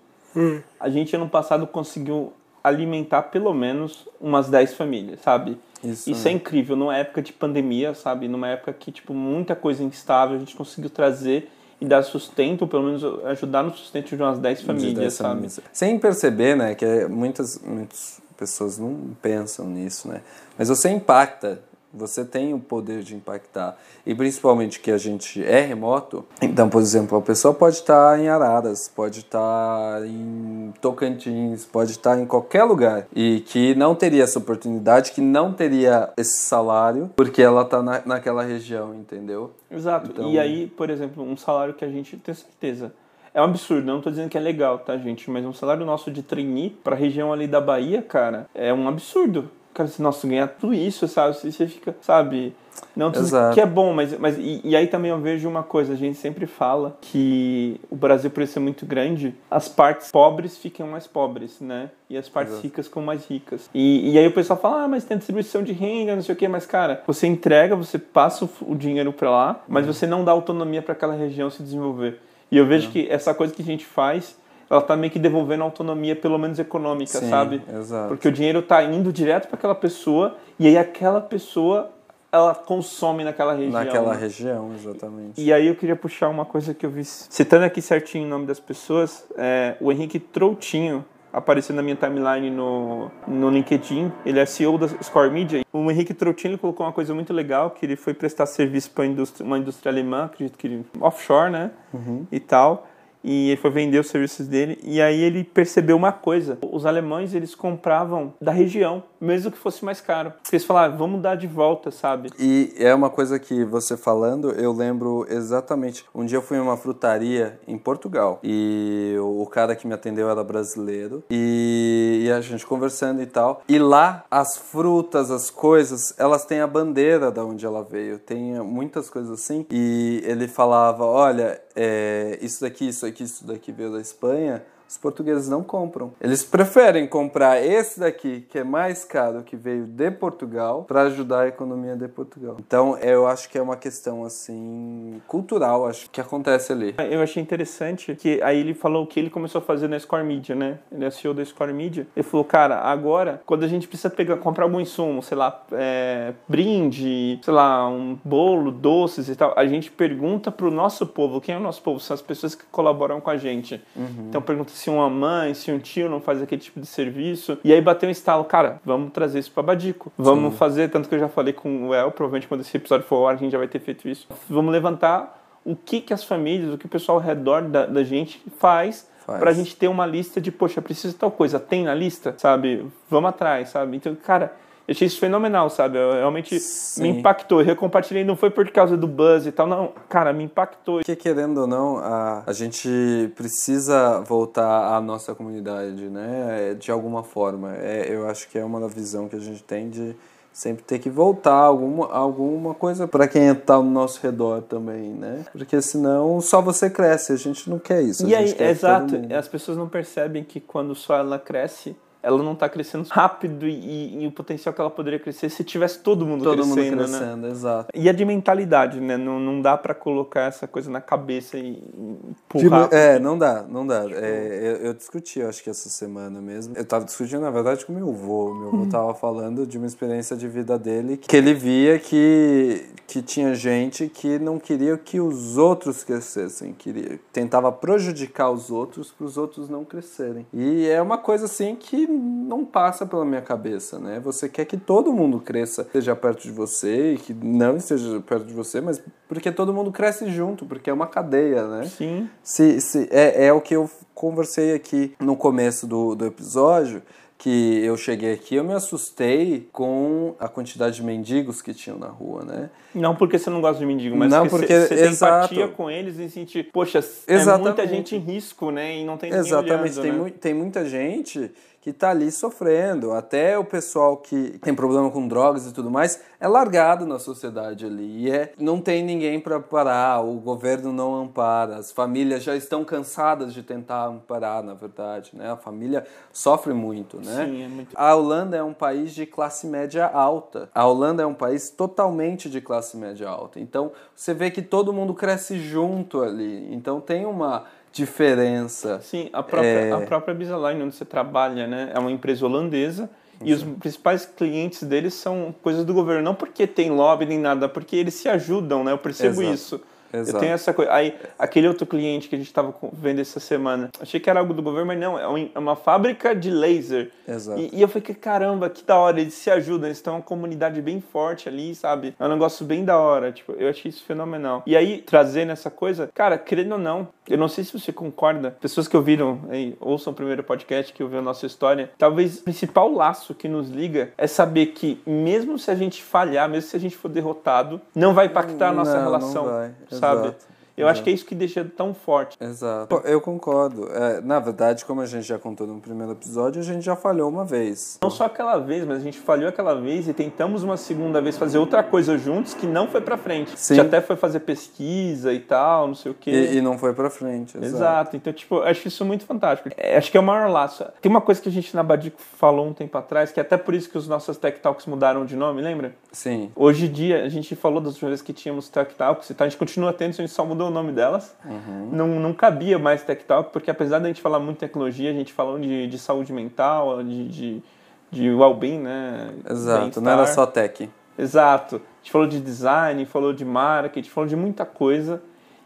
A: a gente ano passado conseguiu alimentar pelo menos umas 10 famílias, sabe?
B: Isso,
A: Isso
B: né?
A: é incrível, numa época de pandemia, sabe? Numa época que, tipo, muita coisa instável, a gente conseguiu trazer e dar sustento, ou pelo menos ajudar no sustento de umas 10
B: de
A: famílias,
B: dez
A: sabe?
B: famílias. Sem perceber, né, que muitas, muitas pessoas não pensam nisso, né? Mas você impacta, você tem o poder de impactar. E principalmente que a gente é remoto, então, por exemplo, a pessoa pode estar em Araras, pode estar em Tocantins, pode estar em qualquer lugar e que não teria essa oportunidade, que não teria esse salário, porque ela está na, naquela região, entendeu?
A: Exato.
B: Então-
A: E aí, por exemplo, um salário que a gente tem certeza. É um absurdo, não tô dizendo que é legal, tá, gente? Mas um salário nosso de trainee pra região ali da Bahia, cara, é um absurdo. Cara, se nossa, ganhar tudo isso, sabe? Você você fica, sabe? Não que é bom, mas, mas e, e aí também eu vejo uma coisa, a gente sempre fala que o Brasil, por ser muito grande, as partes pobres ficam mais pobres, né? E as partes
B: Exato.
A: ricas ficam mais ricas. E, e aí o pessoal fala, ah, mas tem distribuição de renda, não sei o quê, mas cara, você entrega, você passa o, dinheiro pra lá, mas
B: Uhum.
A: você não dá autonomia pra aquela região se desenvolver. E eu vejo que essa coisa que a gente faz, ela tá meio que devolvendo autonomia, pelo menos econômica,
B: Sim,
A: sabe?
B: exato.
A: Porque o dinheiro tá indo direto para aquela pessoa e aí aquela pessoa ela consome naquela região.
B: Naquela
A: né?
B: região, exatamente.
A: E aí eu queria puxar uma coisa que eu vi, citando aqui certinho o nome das pessoas, é, o Henrique Troutinho apareceu na minha timeline no, no LinkedIn, ele é CEO da Score Media. O Henrique Troutinho colocou uma coisa muito legal, que ele foi prestar serviço para uma indústria alemã, acredito que ele, offshore, né, e tal. E ele foi vender os serviços dele e aí ele percebeu uma coisa: os alemães eles compravam da região, mesmo que fosse mais caro. Eles falaram, "Ah, vamos dar de volta, sabe?
B: E é uma coisa que você falando, eu lembro exatamente. Um dia eu fui em uma frutaria em Portugal e o cara que me atendeu era brasileiro e, e a gente conversando e tal. E lá as frutas, as coisas, elas têm a bandeira da onde ela veio. Tem muitas coisas assim. E ele falava: olha, é, isso daqui, isso aqui, isso daqui veio da Espanha. Os portugueses não compram. Eles preferem comprar esse daqui, que é mais caro, que veio de Portugal, para ajudar a economia de Portugal. Então, eu acho que é uma questão assim cultural, acho que acontece ali.
A: Eu achei interessante que aí ele falou o que ele começou a fazer na Score Media, né? Ele é CEO da Score Media. Ele falou, cara, agora, quando a gente precisa pegar, comprar algum insumo, sei lá, é, brinde, sei lá, um bolo, doces e tal, a gente pergunta pro nosso povo, quem é o nosso povo? São as pessoas que colaboram com a gente. Então pergunta se uma mãe, se um tio não faz aquele tipo de serviço. E aí bateu um estalo, cara, vamos trazer isso pra Badico. Vamos fazer, tanto que eu já falei com o El, provavelmente quando esse episódio for ao ar, a gente já vai ter feito isso. Vamos levantar o que, que as famílias, o que o pessoal ao redor da, da gente faz,
B: Faz.
A: pra gente ter uma lista de, poxa, precisa de tal coisa, tem na lista, sabe? Vamos atrás, sabe? Então, cara, eu achei isso fenomenal, sabe? Eu, realmente
B: Sim.
A: me impactou. Eu compartilhei, não foi por causa do buzz e tal, não. Cara, me impactou.
B: Porque, querendo ou não, a, a gente precisa voltar à nossa comunidade, né? De alguma forma. É, eu acho que é uma visão que a gente tem de sempre ter que voltar alguma, alguma coisa para quem está ao nosso redor também, né? Porque senão só você cresce, a gente não quer isso.
A: E aí, exato, as pessoas não percebem que quando só ela cresce, ela não tá crescendo rápido e, e o potencial que ela poderia crescer se tivesse todo mundo
B: todo mundo
A: crescendo, né?
B: crescendo, exato.
A: E é de mentalidade, né? Não, não dá pra colocar essa coisa na cabeça e
B: De-
A: empurrar.
B: é, não dá, não dá. É, eu, eu discuti, acho que essa semana mesmo. Eu tava discutindo, na verdade, com meu avô. Meu avô tava falando de uma experiência de vida dele que ele via que que tinha gente que não queria que os outros crescessem, queria, tentava prejudicar os outros para os outros não crescerem. E é uma coisa assim que não passa pela minha cabeça, né? Você quer que todo mundo cresça, esteja perto de você e que não esteja perto de você, mas porque todo mundo cresce junto, porque é uma cadeia, né?
A: Sim.
B: Se, se, é, é o que eu conversei aqui no começo do, do episódio que eu cheguei aqui, eu me assustei com a quantidade de mendigos que tinham na rua, né?
A: Não porque você não gosta de mendigo, mas
B: não porque
A: você tem empatia com eles e sentir, poxa, Exatamente. é muita gente em risco, né? E não tem ninguém
B: Exatamente,
A: olhando,
B: tem,
A: né?
B: mu tem muita gente que está ali sofrendo. Até o pessoal que tem problema com drogas e tudo mais é largado na sociedade ali. E é, não tem ninguém para parar, o governo não ampara, as famílias já estão cansadas de tentar amparar, na verdade. Né? A família sofre muito. Né?
A: Sim, é muito...
B: A Holanda é um país de classe média alta. A Holanda é um país totalmente de classe média alta. Então você vê que todo mundo cresce junto ali. Então tem uma diferença.
A: Sim, a própria, é... a própria Bisaline, onde você trabalha, né, é uma empresa holandesa e os principais clientes deles são coisas do governo. Não porque tem lobby nem nada, porque eles se ajudam, né? Eu percebo
B: Exato.
A: isso.
B: Exato.
A: Eu tenho essa coisa. Aí, aquele outro cliente que a gente estava vendo essa semana, achei que era algo do governo, mas não, é uma fábrica de laser.
B: Exato.
A: E, e eu falei, caramba, que da hora, eles se ajudam, eles estão uma comunidade bem forte ali, sabe? É um negócio bem da hora, tipo, eu achei isso fenomenal. E aí, trazendo essa coisa, cara, querendo ou não, eu não sei se você concorda, pessoas que ouviram, aí, ouçam o primeiro podcast que ouviu a nossa história, talvez o principal laço que nos liga é saber que, mesmo se a gente falhar, mesmo se a gente for derrotado, não vai impactar a nossa
B: Não, não
A: relação,
B: vai.
A: sabe?
B: Exato.
A: Eu acho que é isso que deixa tão forte.
B: Exato. Eu concordo. É, na verdade, como a gente já contou no primeiro episódio, a gente já falhou uma vez.
A: Não só aquela vez, mas a gente falhou aquela vez e tentamos uma segunda vez fazer outra coisa juntos que não foi pra frente.
B: Sim.
A: A gente até foi fazer pesquisa e tal, não sei o quê.
B: E, e não foi pra frente. Exato.
A: Exato. Então, tipo, eu acho isso muito fantástico. É, acho que é o maior laço. Tem uma coisa que a gente na Badico falou um tempo atrás, que é até por isso que os nossos Tech Talks mudaram de nome, lembra?
B: Sim.
A: Hoje em dia, a gente falou das últimas vezes que tínhamos Tech Talks, então a gente continua tendo, a gente só mudou o nome delas.
B: Uhum.
A: Não, não cabia mais Tech Talk, porque apesar da gente falar muito tecnologia, a gente falou de, de saúde mental, de, de, de well-being, né?
B: Exato. Não era só tech.
A: Exato. A gente falou de design, falou de marketing, falou de muita coisa.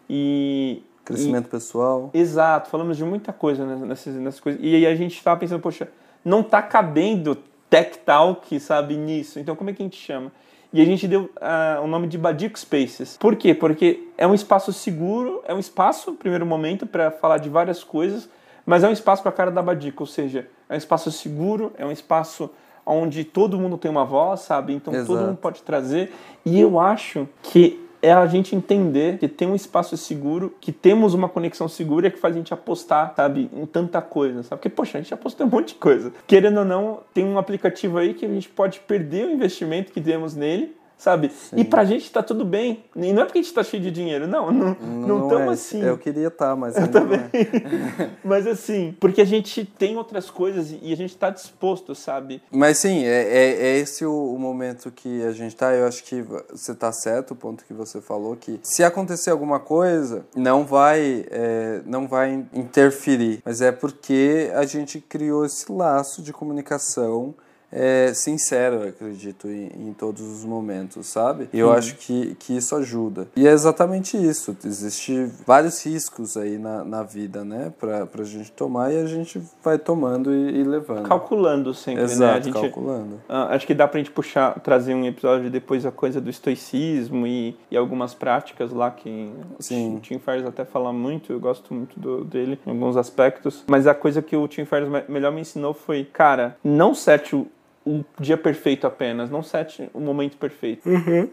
A: E.
B: Crescimento pessoal.
A: e- exato, falamos de muita coisa nessas, nessas coisas. E aí a gente estava pensando, poxa, não tá cabendo Tech Talk, sabe, nisso. Então como é que a gente chama? E a gente deu ah, o nome de Badico Spaces. Por quê? Porque é um espaço seguro, é um espaço, primeiro momento, para falar de várias coisas, mas é um espaço para a cara da Badico, ou seja, é um espaço seguro, é um espaço onde todo mundo tem uma voz, sabe? Então todo
B: Exato.
A: mundo pode trazer. E eu acho que é a gente entender que tem um espaço seguro, que temos uma conexão segura que faz a gente apostar, sabe, em tanta coisa, sabe? Porque, poxa, a gente apostou em um monte de coisa. Querendo ou não, tem um aplicativo aí que a gente pode perder o investimento que demos nele, sabe? E pra gente tá tudo bem. E não é porque a gente tá cheio de dinheiro, não. Não não estamos
B: é.
A: assim.
B: Eu queria estar, mas eu não é.
A: Mas assim, porque a gente tem outras coisas e a gente tá disposto, sabe?
B: Mas sim, é, é, é esse o, o momento que a gente tá. Eu acho que você tá certo, o ponto que você falou, que se acontecer alguma coisa, não vai, é, não vai interferir. Mas é porque a gente criou esse laço de comunicação é, sincero, eu acredito, em, em todos os momentos, sabe? E eu
A: Sim.
B: acho que, que isso ajuda. E é exatamente isso. Existem vários riscos aí na, na vida, né? Pra, pra gente tomar e a gente vai tomando e, e levando.
A: Calculando sempre, né? A
B: Exato,
A: gente,
B: calculando.
A: Ah, acho que dá pra gente puxar, trazer um episódio depois a coisa do estoicismo e, e algumas práticas lá que
B: Sim.
A: o Tim Ferriss até fala muito, eu gosto muito do- dele em alguns aspectos. Mas a coisa que o Tim Ferriss me- melhor me ensinou foi, cara, não sete o, o dia perfeito apenas, não sete o momento perfeito.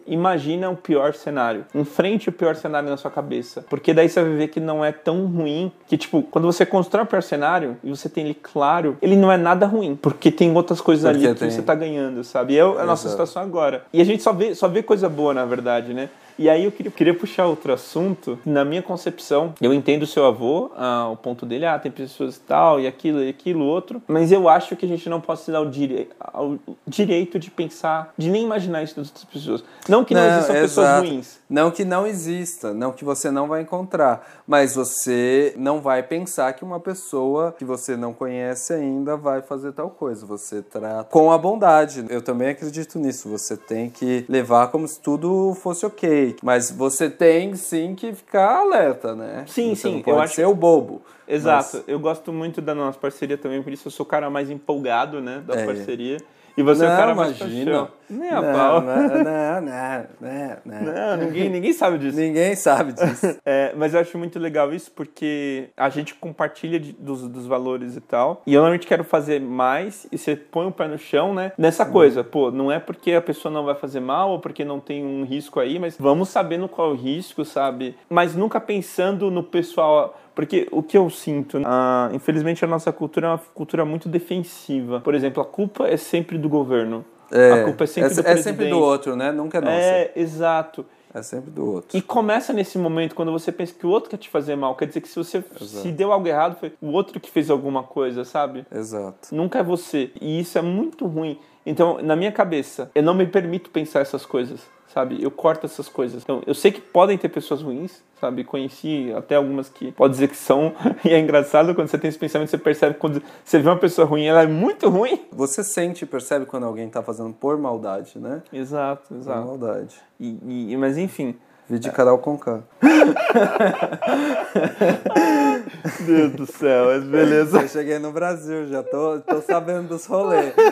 A: Imagina o pior cenário. Enfrente o pior cenário na sua cabeça. Porque daí você vai ver que não é tão ruim. Que, tipo, quando você constrói o pior cenário e você tem ele claro, ele não é nada ruim. Porque tem outras coisas
B: Porque
A: ali que
B: tem-
A: você tá ganhando, sabe? E é a nossa
B: Exato.
A: situação agora. E a gente só vê, só vê coisa boa, na verdade, né? E aí eu queria, queria puxar outro assunto. Na minha concepção, eu entendo o seu avô, ah, o ponto dele, ah, tem pessoas e tal, e aquilo, e aquilo, outro. Mas eu acho que a gente não pode se dar o, dire... o direito de pensar, de nem imaginar isso das outras pessoas. Não que não, não existam exato. pessoas ruins.
B: Não que não exista, não que você não vai encontrar. Mas você não vai pensar que uma pessoa que você não conhece ainda vai fazer tal coisa. Você trata com a bondade. Eu também acredito nisso. Você tem que levar como se tudo fosse ok. Mas você tem sim que ficar alerta, né?
A: Sim,
B: você
A: sim.
B: Não pode eu acho... ser o bobo.
A: Exato. Mas... Eu gosto muito da nossa parceria também, por isso eu sou o cara mais empolgado, né, da é. parceria. E você não, é o cara mais imagina. Nem a pau. Não, não, não, não, não. ninguém, ninguém sabe disso.
B: Ninguém sabe disso.
A: é, mas eu acho muito legal isso porque a gente compartilha de, dos, dos valores e tal. E eu normalmente quero fazer mais e você põe o pé no chão, né? Nessa uhum. coisa, pô, não é porque a pessoa não vai fazer mal ou porque não tem um risco aí, mas vamos sabendo qual é o risco, sabe? Mas nunca pensando no pessoal porque o que eu sinto, ah, infelizmente a nossa cultura é uma cultura muito defensiva. Por exemplo, a culpa é sempre do governo.
B: É, a culpa é sempre é, do presidente. É sempre do outro, né? Nunca é nossa.
A: É, exato.
B: É sempre do outro.
A: E começa nesse momento, quando você pensa que o outro quer te fazer mal. Quer dizer que se você Exato. se deu algo errado, foi o outro que fez alguma coisa, sabe?
B: Exato.
A: Nunca é você. E isso é muito ruim. Então, na minha cabeça, eu não me permito pensar essas coisas sabe? Eu corto essas coisas. Então, eu sei que podem ter pessoas ruins, sabe? Conheci até algumas que pode dizer que são, e é engraçado quando você tem esse pensamento, você percebe quando você vê uma pessoa ruim, ela é muito ruim.
B: Você sente e percebe quando alguém tá fazendo por maldade, né?
A: Exato, exato.
B: Por maldade.
A: E, e, mas enfim.
B: Vídeo de Carol Conká.
A: Deus do céu, mas beleza.
B: Eu cheguei no Brasil, já tô, tô sabendo dos rolês.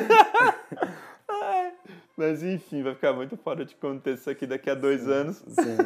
A: Mas enfim, vai ficar muito fora de contexto aqui daqui a dois
B: sim,
A: anos.
B: Sim,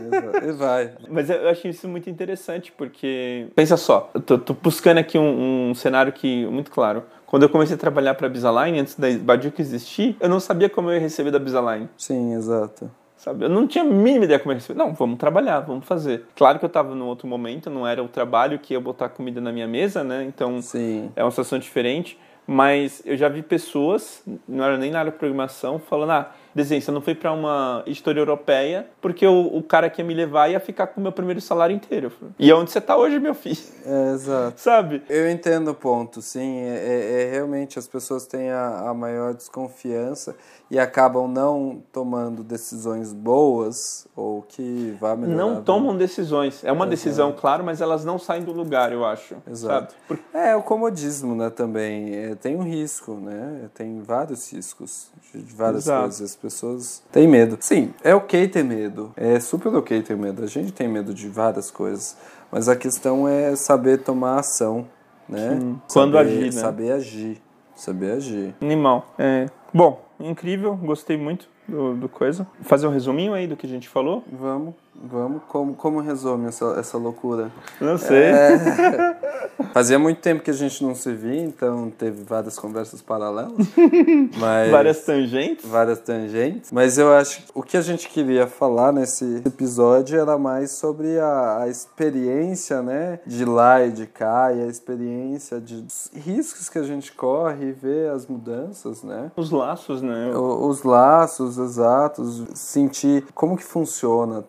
B: e vai.
A: Mas eu acho isso muito interessante, porque. Pensa só, eu tô, tô buscando aqui um, um, cenário que muito claro. Quando eu comecei a trabalhar para a Bisaline, antes da Badiuca existir, eu não sabia como eu ia receber da Bisaline.
B: Sim, exato.
A: Sabe? Eu não tinha a mínima ideia como ia receber. Não, vamos trabalhar, vamos fazer. Claro que eu estava num outro momento, não era o trabalho que ia botar comida na minha mesa, né? Então
B: Sim.
A: é uma situação diferente. Mas eu já vi pessoas, não era nem na área de programação, falando: ah, desenho, você não foi para uma editora europeia porque o, o cara que ia me levar ia ficar com o meu primeiro salário inteiro. E é onde você tá hoje, meu filho?
B: É, exato.
A: Sabe?
B: Eu entendo o ponto, sim. É, é, é realmente as pessoas têm a, a maior desconfiança e acabam não tomando decisões boas ou que vá melhorar.
A: Não tomam decisões. É uma Exato. decisão, claro, mas elas não saem do lugar, eu acho.
B: Exato. Sabe? É, o comodismo, né, também. É, tem um risco, né? Tem vários riscos de várias Exato. coisas. As pessoas têm medo. Sim, é ok ter medo. É super ok ter medo. A gente tem medo de várias coisas. Mas a questão é saber tomar ação, né? Sim.
A: Quando
B: saber,
A: agir, né?
B: Saber agir. Saber agir.
A: Animal. É. Bom, incrível, gostei muito do, do coisa. Fazer um resuminho aí do que a gente falou?
B: Vamos. Vamos, como, como resume essa, essa loucura?
A: Não sei. É...
B: Fazia muito tempo que a gente não se via, então teve várias conversas paralelas. Mas...
A: Várias tangentes?
B: Várias tangentes. Mas eu acho que o que a gente queria falar nesse episódio era mais sobre a, a experiência, né? De lá e de cá, e a experiência de riscos que a gente corre e ver as mudanças, né?
A: Os laços, né?
B: O, os laços, exatos. Sentir como que funciona,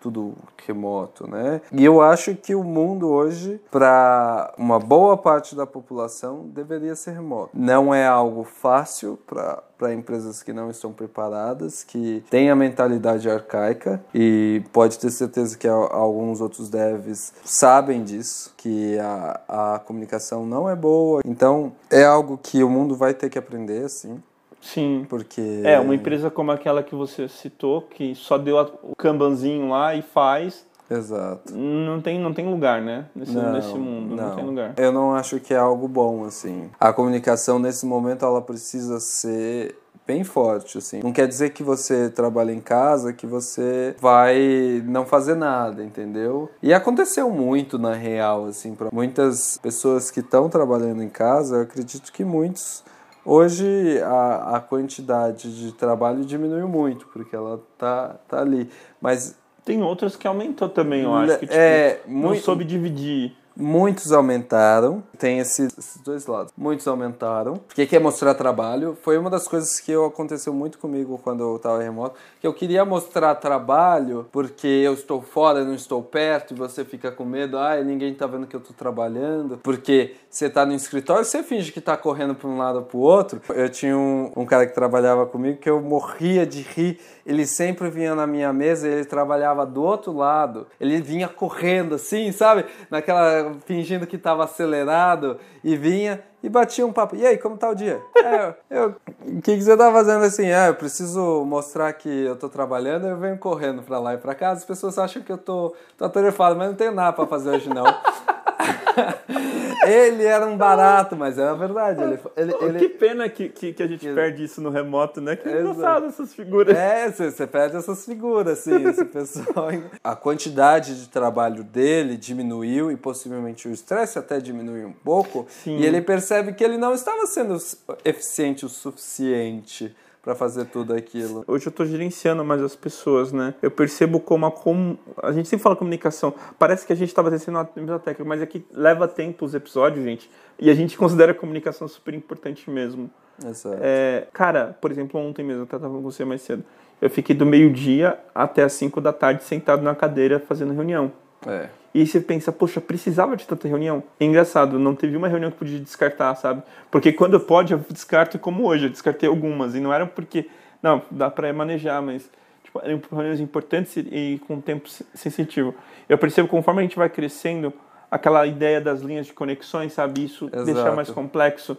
B: tudo remoto, né? E eu acho que o mundo hoje, para uma boa parte da população, deveria ser remoto. Não é algo fácil para para empresas que não estão preparadas, que têm a mentalidade arcaica e pode ter certeza que alguns outros devs sabem disso, que a, a comunicação não é boa. Então é algo que o mundo vai ter que aprender, assim.
A: Sim.
B: Porque.
A: É, uma empresa como aquela que você citou, que só deu o Kanbanzinho lá e faz.
B: Exato.
A: Não tem, não tem lugar, né? Nesse, não, nesse mundo. Não. não. tem lugar.
B: Eu não acho que é algo bom, assim. A comunicação, nesse momento, ela precisa ser bem forte, assim. Não quer dizer que você trabalha em casa, que você vai não fazer nada, entendeu? E aconteceu muito, na real, assim, para muitas pessoas que estão trabalhando em casa, eu acredito que muitos Hoje a, a quantidade de trabalho diminuiu muito, porque ela tá, tá ali. Mas.
A: Tem outras que aumentou também, eu acho. Que, tipo,
B: é,
A: muito... Não soube dividir.
B: Muitos aumentaram, tem esses, esses, dois lados. Muitos aumentaram, porque quer mostrar trabalho. Foi uma das coisas que aconteceu muito comigo quando eu estava remoto, que eu queria mostrar trabalho porque eu estou fora, não estou perto, e você fica com medo, ah, ninguém está vendo que eu estou trabalhando, porque você está no escritório, você finge que está correndo para um lado ou para o outro. Eu tinha um, um cara que trabalhava comigo que eu morria de rir, ele sempre vinha na minha mesa e ele trabalhava do outro lado, ele vinha correndo assim, sabe? Naquela fingindo que estava acelerado e vinha e batia um papo. E aí, como tá o dia? É, eu, o que, que você tá fazendo assim? É, eu preciso mostrar que eu tô trabalhando, eu venho correndo para lá e para cá. As pessoas acham que eu tô, tô atarefado, mas não tenho nada para fazer hoje não. ele era um barato, mas era verdade. Ele, ele,
A: ele... Que pena que, que, que a gente perde isso no remoto, né? Que engraçado essas figuras.
B: É, você, você perde essas figuras, assim, esse pessoal. A quantidade de trabalho dele diminuiu e possivelmente o estresse até diminuiu um pouco. Sim. E ele percebe que ele não estava sendo eficiente o suficiente para fazer tudo aquilo.
A: Hoje eu estou gerenciando mais as pessoas, né? Eu percebo como a, com... a gente sempre fala comunicação. Parece que a gente estava descendo a mesma técnica, mas é que leva tempo os episódios, gente. E a gente considera a comunicação super importante mesmo.
B: Exato.
A: É, cara, por exemplo, ontem mesmo, eu estava com você mais cedo. Eu fiquei do meio-dia até as 5 da tarde sentado na cadeira fazendo reunião.
B: É.
A: E aí você pensa, poxa, precisava de tanta reunião? É engraçado, não teve uma reunião que podia descartar, sabe? Porque quando pode, eu descarto como hoje, eu descartei algumas. E não era porque, não, dá para manejar, mas tipo, eram reuniões importantes e, com tempo sensitivo. Eu percebo conforme a gente vai crescendo, aquela ideia das linhas de conexões, sabe? Isso
B: Exato.
A: deixa mais complexo.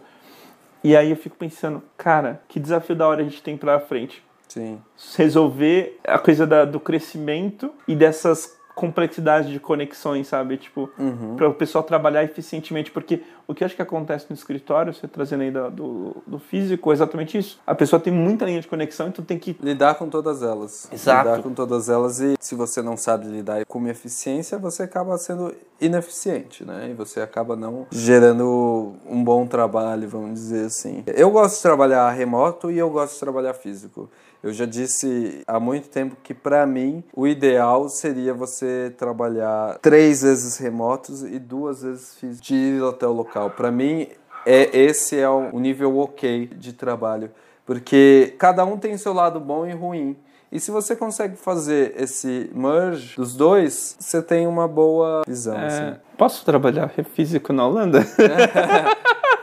A: E aí eu fico pensando, cara, que desafio da hora a gente tem pela frente.
B: Sim.
A: Resolver a coisa da, do crescimento e dessas complexidade de conexões, sabe? Tipo,
B: uhum.
A: para o pessoal trabalhar eficientemente. Porque o que eu acho que acontece no escritório, você trazendo aí do, do, do, físico, é exatamente isso. A pessoa tem muita linha de conexão, então tem que.
B: Lidar com todas elas.
A: Exato.
B: Lidar com todas elas e se você não sabe lidar com eficiência, você acaba sendo ineficiente, né? E você acaba não gerando um bom trabalho, vamos dizer assim. Eu gosto de trabalhar remoto e eu gosto de trabalhar físico. Eu já disse há muito tempo que para mim o ideal seria você trabalhar três vezes remotos e duas vezes físico, de ir até o local. Para mim é esse é o nível ok de trabalho, porque cada um tem seu lado bom e ruim. E se você consegue fazer esse merge dos dois, você tem uma boa visão. É, assim.
A: Posso trabalhar físico na Holanda?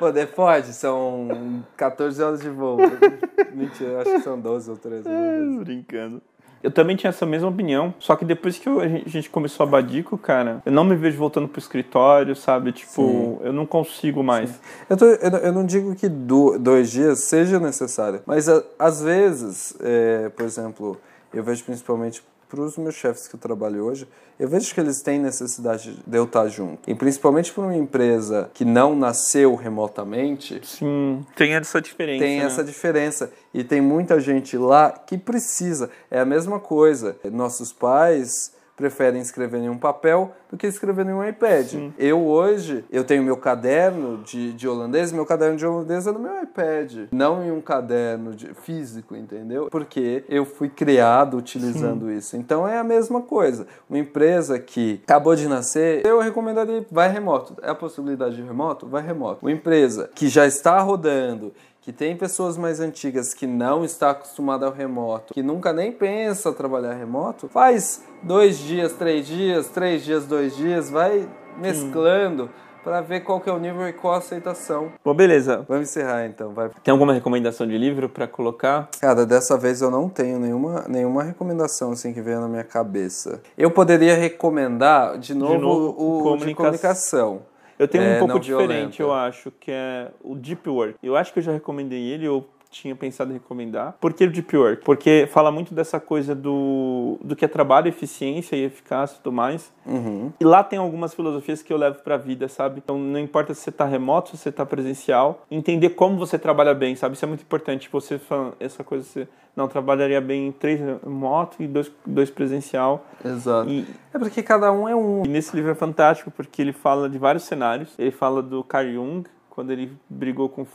B: Poder pode, são 14 horas de voo. Mentira, acho que são 12 ou 13. É,
A: brincando. Eu também tinha essa mesma opinião, só que depois que a gente começou a Badico, cara, eu não me vejo voltando pro escritório, sabe? Tipo, Sim. eu não consigo mais.
B: Eu, tô, eu, eu, não digo que do, dois dias seja necessário, mas a, às vezes, é, por exemplo, eu vejo principalmente para os meus chefes que eu trabalho hoje, eu vejo que eles têm necessidade de eu estar junto. E principalmente para uma empresa que não nasceu remotamente.
A: Sim, tem essa diferença.
B: Tem
A: né?
B: essa diferença. E tem muita gente lá que precisa. É a mesma coisa. Nossos pais preferem escrever em um papel do que escrever em um iPad. Sim. Eu hoje, eu tenho meu caderno de, de holandês, meu caderno de holandês é no meu iPad, não em um caderno de, físico, entendeu? Porque eu fui criado utilizando Sim. isso. Então é a mesma coisa. Uma empresa que acabou de nascer, eu recomendaria vai remoto. É a possibilidade de remoto? Vai remoto. Uma empresa que já está rodando que tem pessoas mais antigas que não está acostumada ao remoto, que nunca nem pensa trabalhar remoto, faz dois dias, três dias, três dias, dois dias, vai mesclando. Para ver qual que é o nível e qual a aceitação.
A: Bom, beleza.
B: Vamos encerrar então. Vai.
A: Tem alguma recomendação de livro para colocar?
B: Cara, dessa vez eu não tenho nenhuma, nenhuma recomendação assim que venha na minha cabeça. Eu poderia recomendar de novo, de novo o comunicação. de comunicação.
A: Eu tenho é, um pouco diferente, violenta. eu acho, que é o Deep Work. Eu acho que eu já recomendei ele, ou tinha pensado em recomendar. Por que o Deep Work? Porque fala muito dessa coisa do, do que é trabalho, eficiência e eficácia e tudo mais.
B: Uhum.
A: E lá tem algumas filosofias que eu levo pra vida, sabe? Então não importa se você tá remoto, se você tá presencial, entender como você trabalha bem, sabe? Isso é muito importante. Você fala essa coisa, você não trabalharia bem em três remoto e dois, dois presencial.
B: Exato. E, é porque cada um é um.
A: E nesse livro é fantástico porque ele fala de vários cenários. Ele fala do Carl Jung, quando ele brigou com,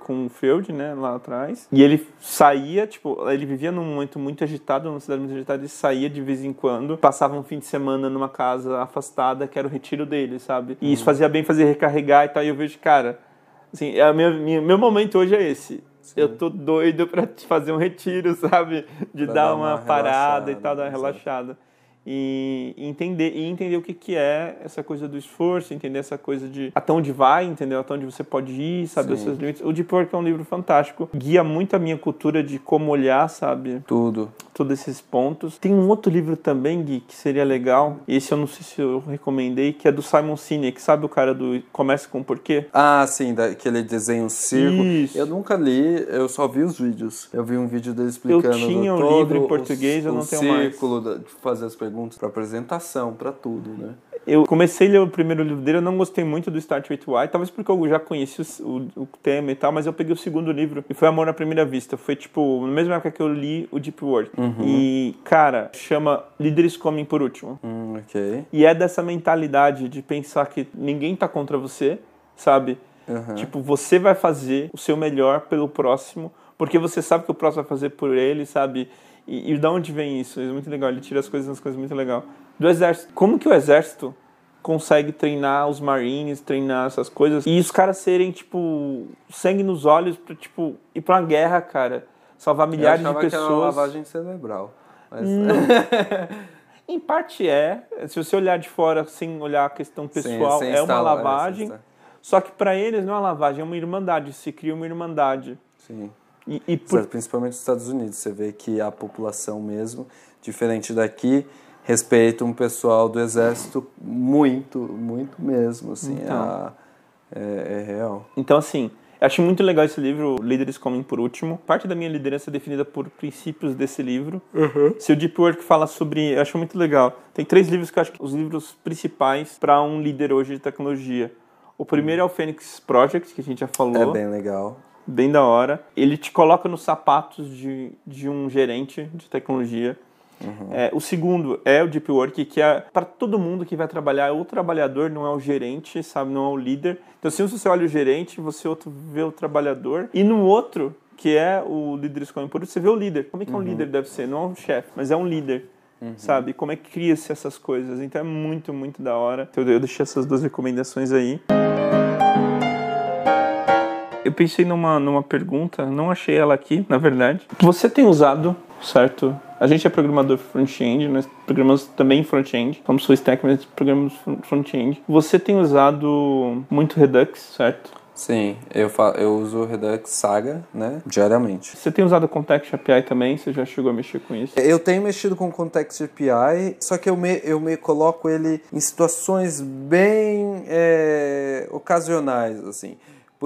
A: com o Freud, né, lá atrás. E ele saía, tipo, ele vivia num momento muito agitado, numa cidade muito agitada, e saía de vez em quando, passava um fim de semana numa casa afastada, que era o retiro dele, sabe? E isso uhum. fazia bem fazer recarregar e tal, e eu vejo, cara, assim, é meu, meu momento hoje é esse. Sim. Eu tô doido pra fazer um retiro, sabe? De dar, dar, uma, uma parada e tal, dar uma relaxada e, entender e entender o que, que é essa coisa do esforço, entender essa coisa de até onde vai, entendeu? Até onde você pode ir, saber os seus limites. O Deep Work é um livro fantástico, guia muito a minha cultura de como olhar, sabe?
B: Tudo.
A: Todos esses pontos. Tem um outro livro também, Gui, que seria legal. Esse eu não sei se eu recomendei, que é do Simon Sinek, sabe o cara do Comece com Porquê?
B: Ah, sim, daquele desenho círculo. Isso. Eu nunca li, eu só vi os vídeos. Eu vi um vídeo dele explicando.
A: Eu tinha um livro em português,
B: o,
A: eu não tenho mais.
B: O círculo de fazer as perguntas perguntas, para apresentação, para tudo, né?
A: Eu comecei a ler o primeiro livro dele, eu não gostei muito do Start With Why, talvez porque eu já conheci o, o, o, tema e tal, mas eu peguei o segundo livro e foi Amor à Primeira Vista. Foi tipo, na mesma época que eu li o Deep Work. Uhum. E, cara, chama Líderes Comem por Último.
B: Hum, ok.
A: E é dessa mentalidade de pensar que ninguém tá contra você, sabe? Uhum. Tipo, você vai fazer o seu melhor pelo próximo, porque você sabe que o próximo vai fazer por ele, sabe? E, e de onde vem isso? É muito legal, ele tira as coisas nas coisas muito legal. Do exército. Como que o exército consegue treinar os marines, treinar essas coisas e os caras serem tipo sangue nos olhos para tipo ir para uma guerra, cara, salvar milhares de pessoas. Que era uma
B: lavagem cerebral. Mas...
A: em parte é, se você olhar de fora sem olhar a questão pessoal, Sim, é uma lavagem. É, só que para eles não é uma lavagem, é uma irmandade, se cria uma irmandade.
B: Sim.
A: E, e por...
B: Principalmente nos Estados Unidos, você vê que a população mesmo, diferente daqui, respeita um pessoal do exército muito, muito mesmo, assim, então, a, é, é, real.
A: Então, assim, achei muito legal esse livro, Líderes Comem por Último. Parte da minha liderança é definida por princípios desse livro. Uhum. Se o Deep Work fala sobre... Eu acho muito legal. Tem três livros que eu acho que os livros principais para um líder hoje de tecnologia. O primeiro é o Phoenix Project, que a gente já falou.
B: É bem legal
A: bem da hora. Ele te coloca nos sapatos de, de um gerente de tecnologia. Uhum. É, o segundo é o Deep Work, que é para todo mundo que vai trabalhar, é o trabalhador, não é o gerente, sabe? Não é o líder. Então, se você olha o gerente, você outro vê o trabalhador. E no outro, que é o líder escolhe por você vê o líder. Como é que uhum. um líder deve ser? Não é um chefe, mas é um líder. Uhum. Sabe? Como é que cria-se essas coisas? Então é muito, muito da hora. Então eu deixei essas duas recomendações aí eu pensei numa, numa pergunta, não achei ela aqui, na verdade. Você tem usado, certo? A gente é programador front-end, nós programamos também front-end. Como full stack, mas programamos front-end. Você tem usado muito Redux, certo?
B: Sim, eu, eu uso o Redux Saga, né, diariamente.
A: Você tem usado Context API também? Você já chegou a mexer com isso?
B: Eu tenho mexido com Context API, só que eu me, eu me coloco ele em situações bem é, ocasionais, assim.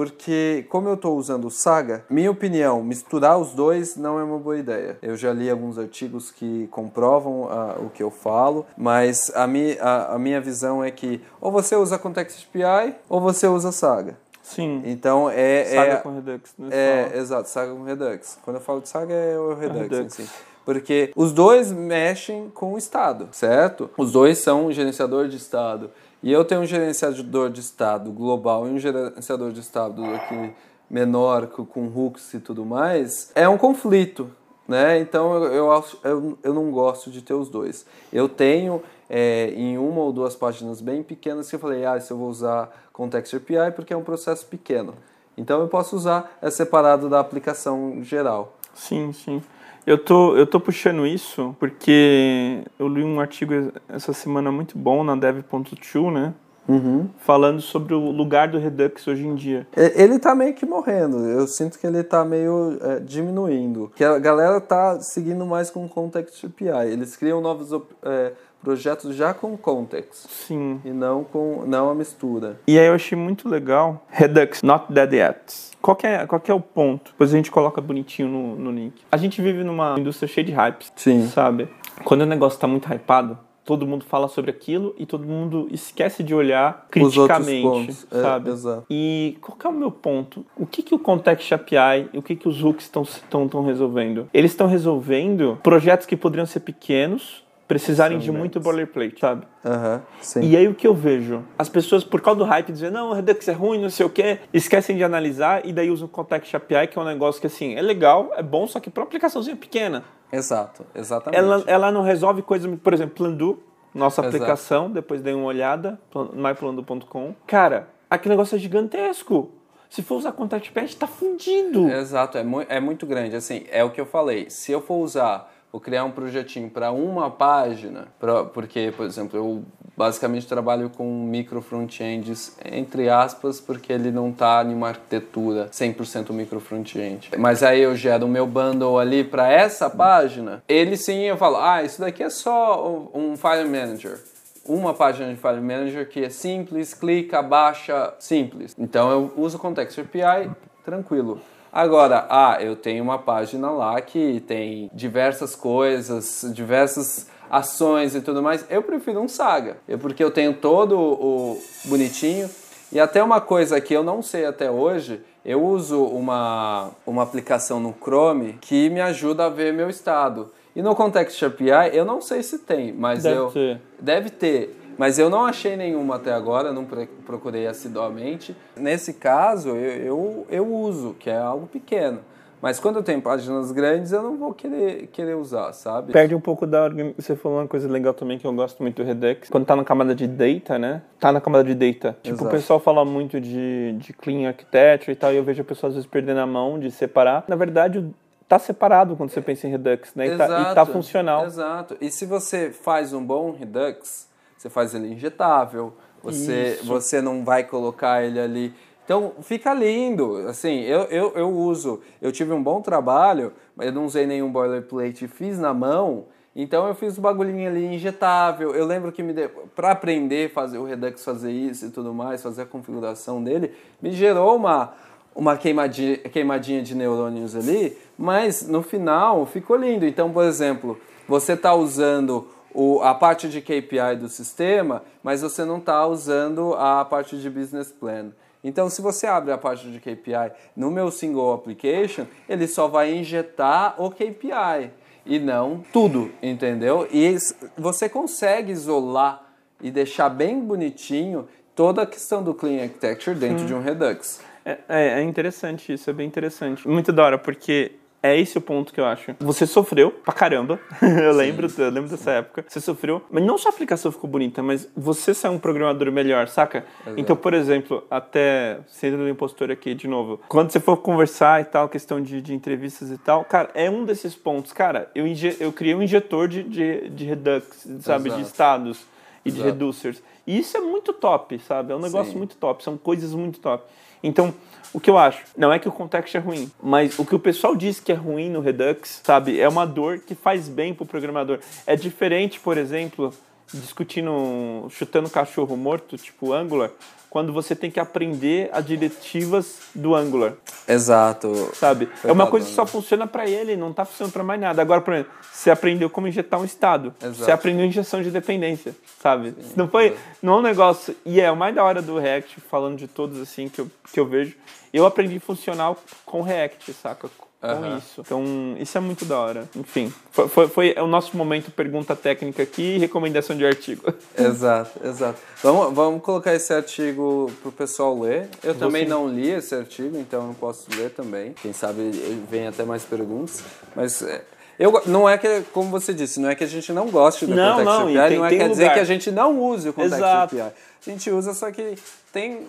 B: Porque, como eu estou usando o Saga, minha opinião, misturar os dois não é uma boa ideia. Eu já li alguns artigos que comprovam uh, o que eu falo, mas a, mi, a, a minha visão é que ou você usa Context API ou você usa Saga.
A: Sim.
B: Então é.
A: Saga
B: é,
A: com Redux, né?
B: É, exato, Saga com Redux. Quando eu falo de Saga é o Redux, é Redux. Assim. Porque os dois mexem com o Estado, certo? Os dois são gerenciador de Estado e eu tenho um gerenciador de estado global e um gerenciador de estado aqui menor com hooks e tudo mais, é um conflito, né? Então eu, eu, eu, não gosto de ter os dois. Eu tenho é, em uma ou duas páginas bem pequenas que eu falei, ah, isso eu vou usar Context API porque é um processo pequeno. Então eu posso usar é separado da aplicação geral.
A: Sim, sim. Eu tô, eu tô puxando isso porque eu li um artigo essa semana muito bom na dev.to, né?
B: Uhum.
A: Falando sobre o lugar do Redux hoje em dia.
B: Ele tá meio que morrendo. Eu sinto que ele tá meio é, diminuindo. Que a galera tá seguindo mais com Context API. Eles criam novos é, projetos já com context.
A: Sim.
B: E não com não a mistura.
A: E aí eu achei muito legal Redux Not Dead Yet. Qual é, qual é o ponto? Depois a gente coloca bonitinho no, no link. A gente vive numa indústria cheia de hypes.
B: Sim.
A: Sabe? Quando o negócio está muito hypado, todo mundo fala sobre aquilo e todo mundo esquece de olhar criticamente,
B: é,
A: sabe?
B: É, exato.
A: E qual que é o meu ponto? O que, que o Context API e o que, que os hooks estão resolvendo? Eles estão resolvendo projetos que poderiam ser pequenos precisarem de muito boilerplate, sabe?
B: Aham, sim.
A: E aí o que eu vejo? As pessoas, por causa do hype, dizem, não, o Redux é ruim, não sei o quê, esquecem de analisar e daí usam o Context API, que é um negócio que, assim, é legal, é bom, só que para uma aplicaçãozinha pequena.
B: Exato, exatamente.
A: Ela, ela não resolve coisas, por exemplo, Plandu, nossa
B: Exato.
A: aplicação, depois dei uma olhada, plan- myplandu.com. Cara, aquele negócio é gigantesco. Se for usar Contact API, tá fundido.
B: Exato, é, mu é muito grande. Assim, é o que eu falei. Se eu for usar, vou criar um projetinho para uma página, pra, porque, por exemplo, eu basicamente trabalho com micro front-ends, entre aspas, porque ele não tá em uma arquitetura 100% micro front-end. Mas aí eu gero o meu bundle ali para essa página, ele sim eu falo, ah, isso daqui é só um file manager uma página de File Manager que é simples, clica, baixa, simples. Então eu uso o Context API, tranquilo. Agora, ah, eu tenho uma página lá que tem diversas coisas, diversas ações e tudo mais. Eu prefiro um Saga, é porque eu tenho todo o bonitinho. E até uma coisa que eu não sei até hoje, eu uso uma, uma aplicação no Chrome que me ajuda a ver meu estado. E no Context API, eu não sei se tem, mas
A: Deve
B: eu.
A: ter.
B: Deve ter. Mas eu não achei nenhuma até agora, não procurei assiduamente. Nesse caso, eu, eu, eu uso, que é algo pequeno. Mas quando eu tenho páginas grandes, eu não vou querer, querer usar, sabe?
A: Perde um pouco da Você falou uma coisa legal também que eu gosto muito do Redux. Quando tá na camada de data, né? Tá na camada de data. Tipo,
B: Exato.
A: o pessoal fala muito de, de clean architecture e tal, e eu vejo a pessoa às vezes perdendo a mão de separar. Na verdade, tá separado quando você pensa em Redux, né? E tá, e tá funcional.
B: Exato. E se você faz um bom Redux, você faz ele injetável, você,
A: Isso.
B: você não vai colocar ele ali. Então fica lindo. Assim, eu, eu, eu uso. Eu tive um bom trabalho, mas eu não usei nenhum boilerplate, fiz na mão. Então eu fiz o bagulhinho ali injetável. Eu lembro que me deu para aprender fazer o Redux fazer isso e tudo mais, fazer a configuração dele, me gerou uma uma queimadinha, queimadinha de neurônios ali, mas no final ficou lindo. Então, por exemplo, você está usando o, a parte de KPI do sistema, mas você não está usando a parte de business plan. Então, se você abre a parte de KPI no meu single application, ele só vai injetar o KPI e não tudo, entendeu? E você consegue isolar e deixar bem bonitinho toda a questão do clean architecture dentro de um Redux.
A: É, é, é interessante isso, é bem interessante. Muito da hora, porque é esse o ponto que eu acho. Você sofreu pra caramba. eu lembro, eu lembro dessa época. Você sofreu, mas não só a aplicação ficou bonita, mas você saiu um programador melhor, saca? Então, por exemplo, até sendo do impostor aqui de novo, quando você for conversar e tal, questão de, de entrevistas e tal, cara, é um desses pontos. Cara, eu, inje- eu criei um injetor de, de, de Redux, sabe? De
B: Exato.
A: estados e de
B: Exato.
A: reducers. E isso é muito top, sabe? É um negócio
B: Sim.
A: muito top, são coisas muito top. Então, o que eu acho, não é que o context é ruim, mas o que o pessoal diz que é ruim no Redux, sabe, é uma dor que faz bem pro programador. É diferente, por exemplo, discutindo, chutando cachorro morto, tipo Angular, quando você tem que aprender as diretivas do Angular,
B: Exato.
A: sabe?
B: Foi
A: é uma coisa que só funciona para ele, não tá funcionando para mais nada. Agora, por exemplo, você aprendeu como injetar um estado,
B: Exato.
A: você aprendeu injeção de dependência, sabe? não foi, não é um negócio. E é o mais da hora do React, falando de todos assim que eu, que eu vejo. Eu aprendi funcional com React, saca? Com isso. Então, isso é muito da hora. Enfim, foi, foi, foi o nosso momento pergunta técnica aqui e recomendação de artigo.
B: Exato, exato. Vamos, vamos colocar esse artigo pro pessoal ler. Eu também
A: sim.
B: não li esse artigo, então eu não posso ler também. Quem sabe vem até mais perguntas. Mas é, eu, não é que, como você disse, não é que a gente não goste do
A: Não,
B: Context
A: não,
B: API,
A: tem-
B: não é quer dizer
A: lugar.
B: que a gente não use o Context
A: Exato.
B: API. A gente usa, só que tem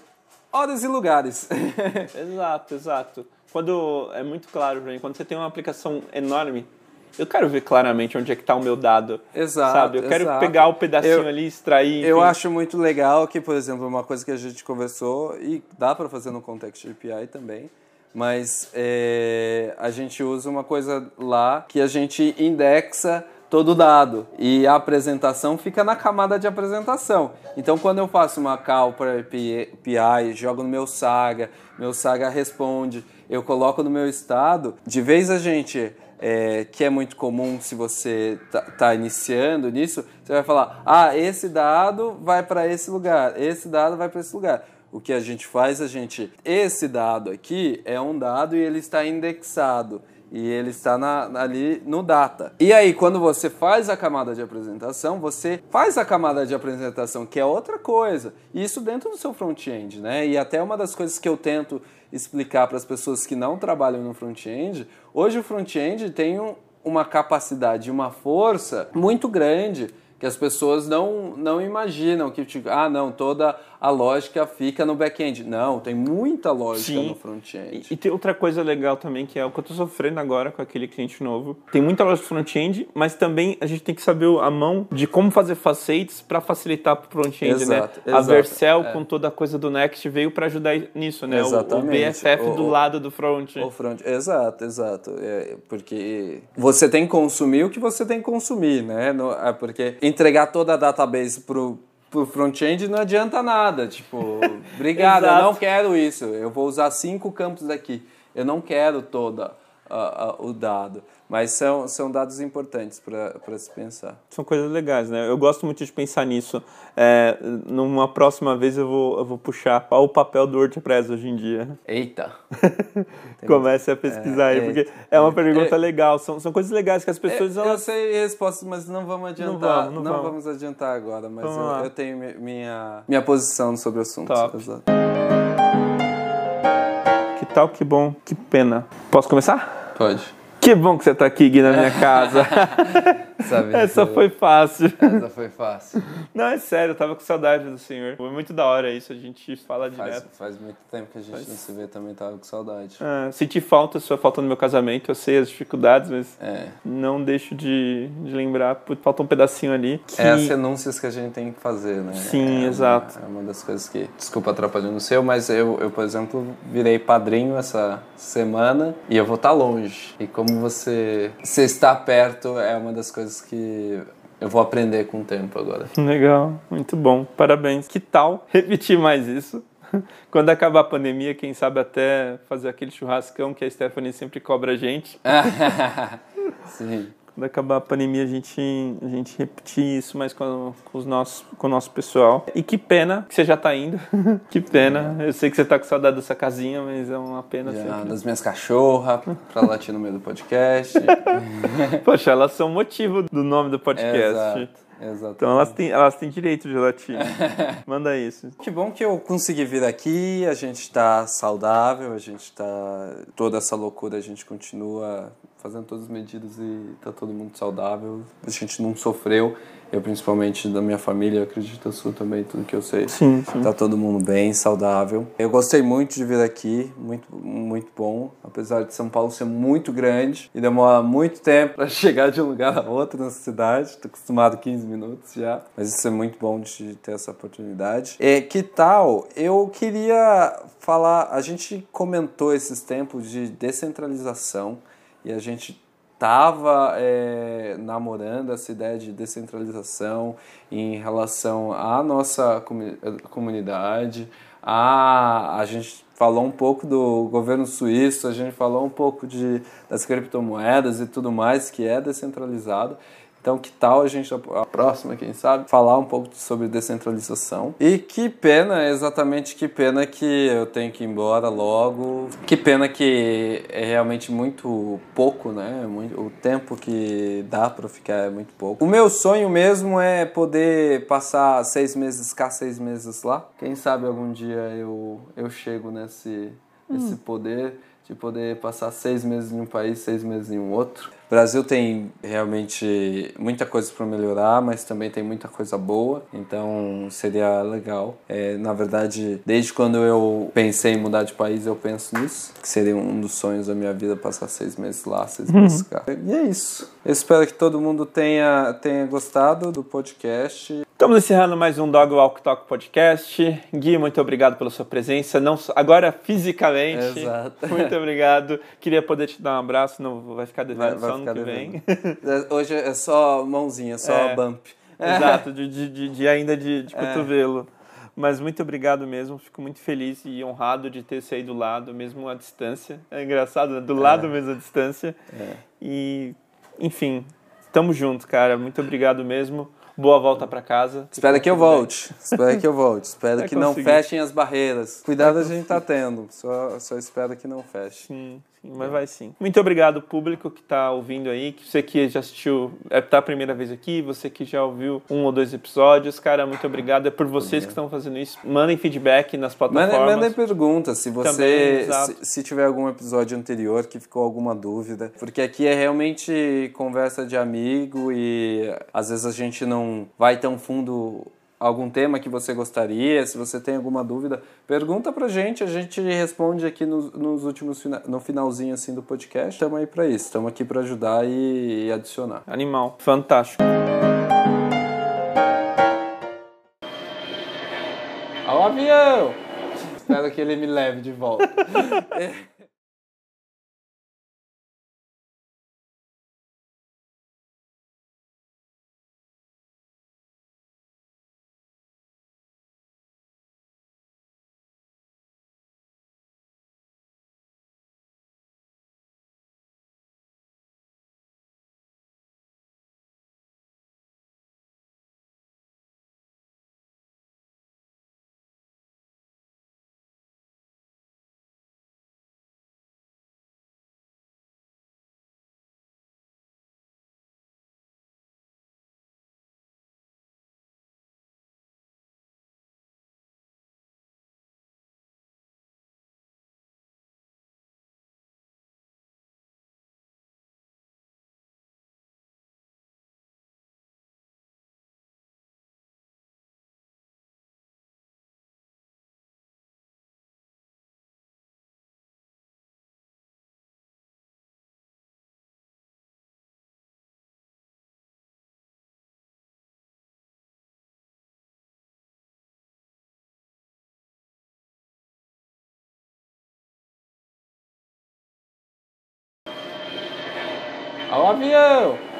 B: horas e lugares.
A: exato, exato. Quando é muito claro mim, quando você tem uma aplicação enorme, eu quero ver claramente onde é que tá o meu dado.
B: Exato,
A: Sabe? Eu quero
B: exato.
A: pegar o pedacinho
B: Eu-
A: ali, extrair.
B: Eu
A: enfim.
B: acho muito legal que, por exemplo, uma coisa que a gente conversou, e dá para fazer no Context API também, mas é, a gente usa uma coisa lá que a gente indexa todo o dado e a apresentação fica na camada de apresentação. Então, quando eu faço uma call para API, jogo no meu Saga, meu Saga responde, eu coloco no meu estado, de vez a gente é, que é muito comum se você tá, tá iniciando nisso, você vai falar: ah, esse dado vai para esse lugar, esse dado vai para esse lugar. O que a gente faz, a gente. Esse dado aqui é um dado e ele está indexado. E ele está na, ali no data. E aí, quando você faz a camada de apresentação, você faz a camada de apresentação, que é outra coisa. Isso dentro do seu front-end, né? E até uma das coisas que eu tento explicar para as pessoas que não trabalham no front-end, hoje o front-end tem um, uma capacidade, uma força muito grande que as pessoas não, não imaginam que, tipo, ah, não, toda a lógica fica no back-end. Não, tem muita lógica Sim. no front-end.
A: E, e, tem outra coisa legal também, que é o que eu estou sofrendo agora com aquele cliente novo. Tem muita lógica front-end, mas também a gente tem que saber a mão de como fazer facades para facilitar para o front-end, né? Exato. A Vercel, é. com toda a coisa do Next, veio para ajudar nisso, né? Exatamente. O, o BFF o, do lado do front.
B: O front, exato, exato. É, porque você tem que consumir o que você tem que consumir, né? No, é porque entregar toda a database pro pro front-end não adianta nada. Tipo, obrigado, eu não quero isso. Eu vou usar cinco campos aqui. Eu não quero toda uh, uh, o dado. Mas são, são dados importantes para se pensar.
A: São coisas legais, né? Eu gosto muito de pensar nisso. É, numa próxima vez eu vou, eu vou puxar qual o papel do WordPress hoje em dia.
B: Eita!
A: Comece a pesquisar é, aí, porque é uma pergunta é, legal. São, são coisas legais que as pessoas...
B: É,
A: elas...
B: Eu sei respostas, mas não vamos adiantar. Não, vamos, não, não vamos. vamos. adiantar agora, mas eu, eu, tenho minha, minha posição sobre o assunto. Top. Exato.
A: Que tal, que bom, que pena. Posso começar?
B: Pode.
A: Que bom que você está aqui, Gui, na minha casa. Sabe, Essa foi fácil.
B: Essa foi fácil.
A: Não, é sério, eu tava com saudade do senhor. Foi muito da hora isso, a gente fala
B: faz,
A: direto.
B: Faz muito tempo que a gente faz... não se vê também, tava com saudade.
A: É, senti falta, sua falta no meu casamento, eu sei as dificuldades, mas é. não deixo de, de lembrar, falta um pedacinho ali.
B: Que... É as renúncias que a gente tem que fazer, né?
A: Sim,
B: é
A: exato.
B: Uma, é uma das coisas que, desculpa atrapalhando o seu, mas eu, eu, por exemplo, virei padrinho essa semana e eu vou estar tá longe. E como você, você está perto é uma das coisas que eu vou aprender com o tempo agora.
A: Legal, muito bom, parabéns. Que tal repetir mais isso? Quando acabar a pandemia, quem sabe até fazer aquele churrascão que a Stephanie sempre cobra a gente.
B: Sim
A: quando acabar a pandemia, a gente, a gente repetir isso mais com, com, os nossos, com o nosso pessoal. E que pena que você já está indo. que pena. Eu sei que você está com saudade dessa casinha, mas é uma pena.
B: Já, das minhas cachorras, para latir no meio do podcast.
A: Poxa, elas são motivo do nome do podcast.
B: Exato. Exatamente.
A: Então elas têm, elas têm direito de latir. Manda isso.
B: Que bom que eu consegui vir aqui, a gente está saudável, a gente está. Toda essa loucura a gente continua fazendo todas as medidas e tá todo mundo saudável. A gente não sofreu. Eu, principalmente, da minha família, acredito a sua também, tudo que eu sei.
A: Sim, sim.
B: Tá todo mundo bem, saudável. Eu gostei muito de vir aqui, muito, muito bom. Apesar de São Paulo ser muito grande e demorar muito tempo para chegar de um lugar a outro nessa cidade. Tô acostumado 15 minutos já. Mas isso é muito bom de ter essa oportunidade. E que tal? Eu queria falar, a gente comentou esses tempos de descentralização e a gente estava é, namorando essa ideia de descentralização em relação à nossa comunidade. A, a gente falou um pouco do governo suíço, a gente falou um pouco de, das criptomoedas e tudo mais que é descentralizado. Então, que tal a gente, a próxima, quem sabe, falar um pouco sobre descentralização? E que pena, exatamente que pena que eu tenho que ir embora logo. Que pena que é realmente muito pouco, né? Muito, o tempo que dá para ficar é muito pouco. O meu sonho mesmo é poder passar seis meses cá, seis meses lá. Quem sabe algum dia eu, eu chego nesse, nesse hum. poder de poder passar seis meses em um país, seis meses em um outro. O Brasil tem realmente muita coisa para melhorar, mas também tem muita coisa boa, então seria legal. É, na verdade, desde quando eu pensei em mudar de país, eu penso nisso, que seria um dos sonhos da minha vida passar seis meses lá, seis uhum. meses cá. E é isso. Eu espero que todo mundo tenha, tenha gostado do podcast.
A: Estamos encerrando mais um Dog Walk Talk Podcast. Gui, muito obrigado pela sua presença, não agora fisicamente.
B: Exato.
A: Muito obrigado. Queria poder te dar um abraço, não vai ficar devendo só no que vem.
B: É, hoje é só mãozinha, só é, bump.
A: Exato, de, de, de ainda de, de é. cotovelo. Mas muito obrigado mesmo, fico muito feliz e honrado de ter saído do lado, mesmo à distância. É engraçado, né? do lado é. mesmo à distância.
B: É.
A: E, enfim, tamo junto, cara. Muito obrigado mesmo. Boa volta para casa.
B: Espera que eu volte. Espera que eu volte. Espero que conseguir. não fechem as barreiras. Cuidado a gente tá tendo. Só, só espero que não feche.
A: Sim, mas vai sim. Muito obrigado, público que está ouvindo aí, que você que já assistiu, é tá a primeira vez aqui, você que já ouviu um ou dois episódios, cara, muito obrigado. É por vocês que estão fazendo isso. Mandem feedback nas plataformas.
B: Mandem, mandem perguntas, se você Também, se, se, tiver algum episódio anterior que ficou alguma dúvida, porque aqui é realmente conversa de amigo e às vezes a gente não vai tão fundo algum tema que você gostaria, se você tem alguma dúvida, pergunta pra gente, a gente responde aqui nos, nos últimos no finalzinho assim do podcast. Estamos aí para isso, estamos aqui para ajudar e, e adicionar.
A: Animal, fantástico.
B: Ao avião! Espero que ele me leve de volta. Ao avião!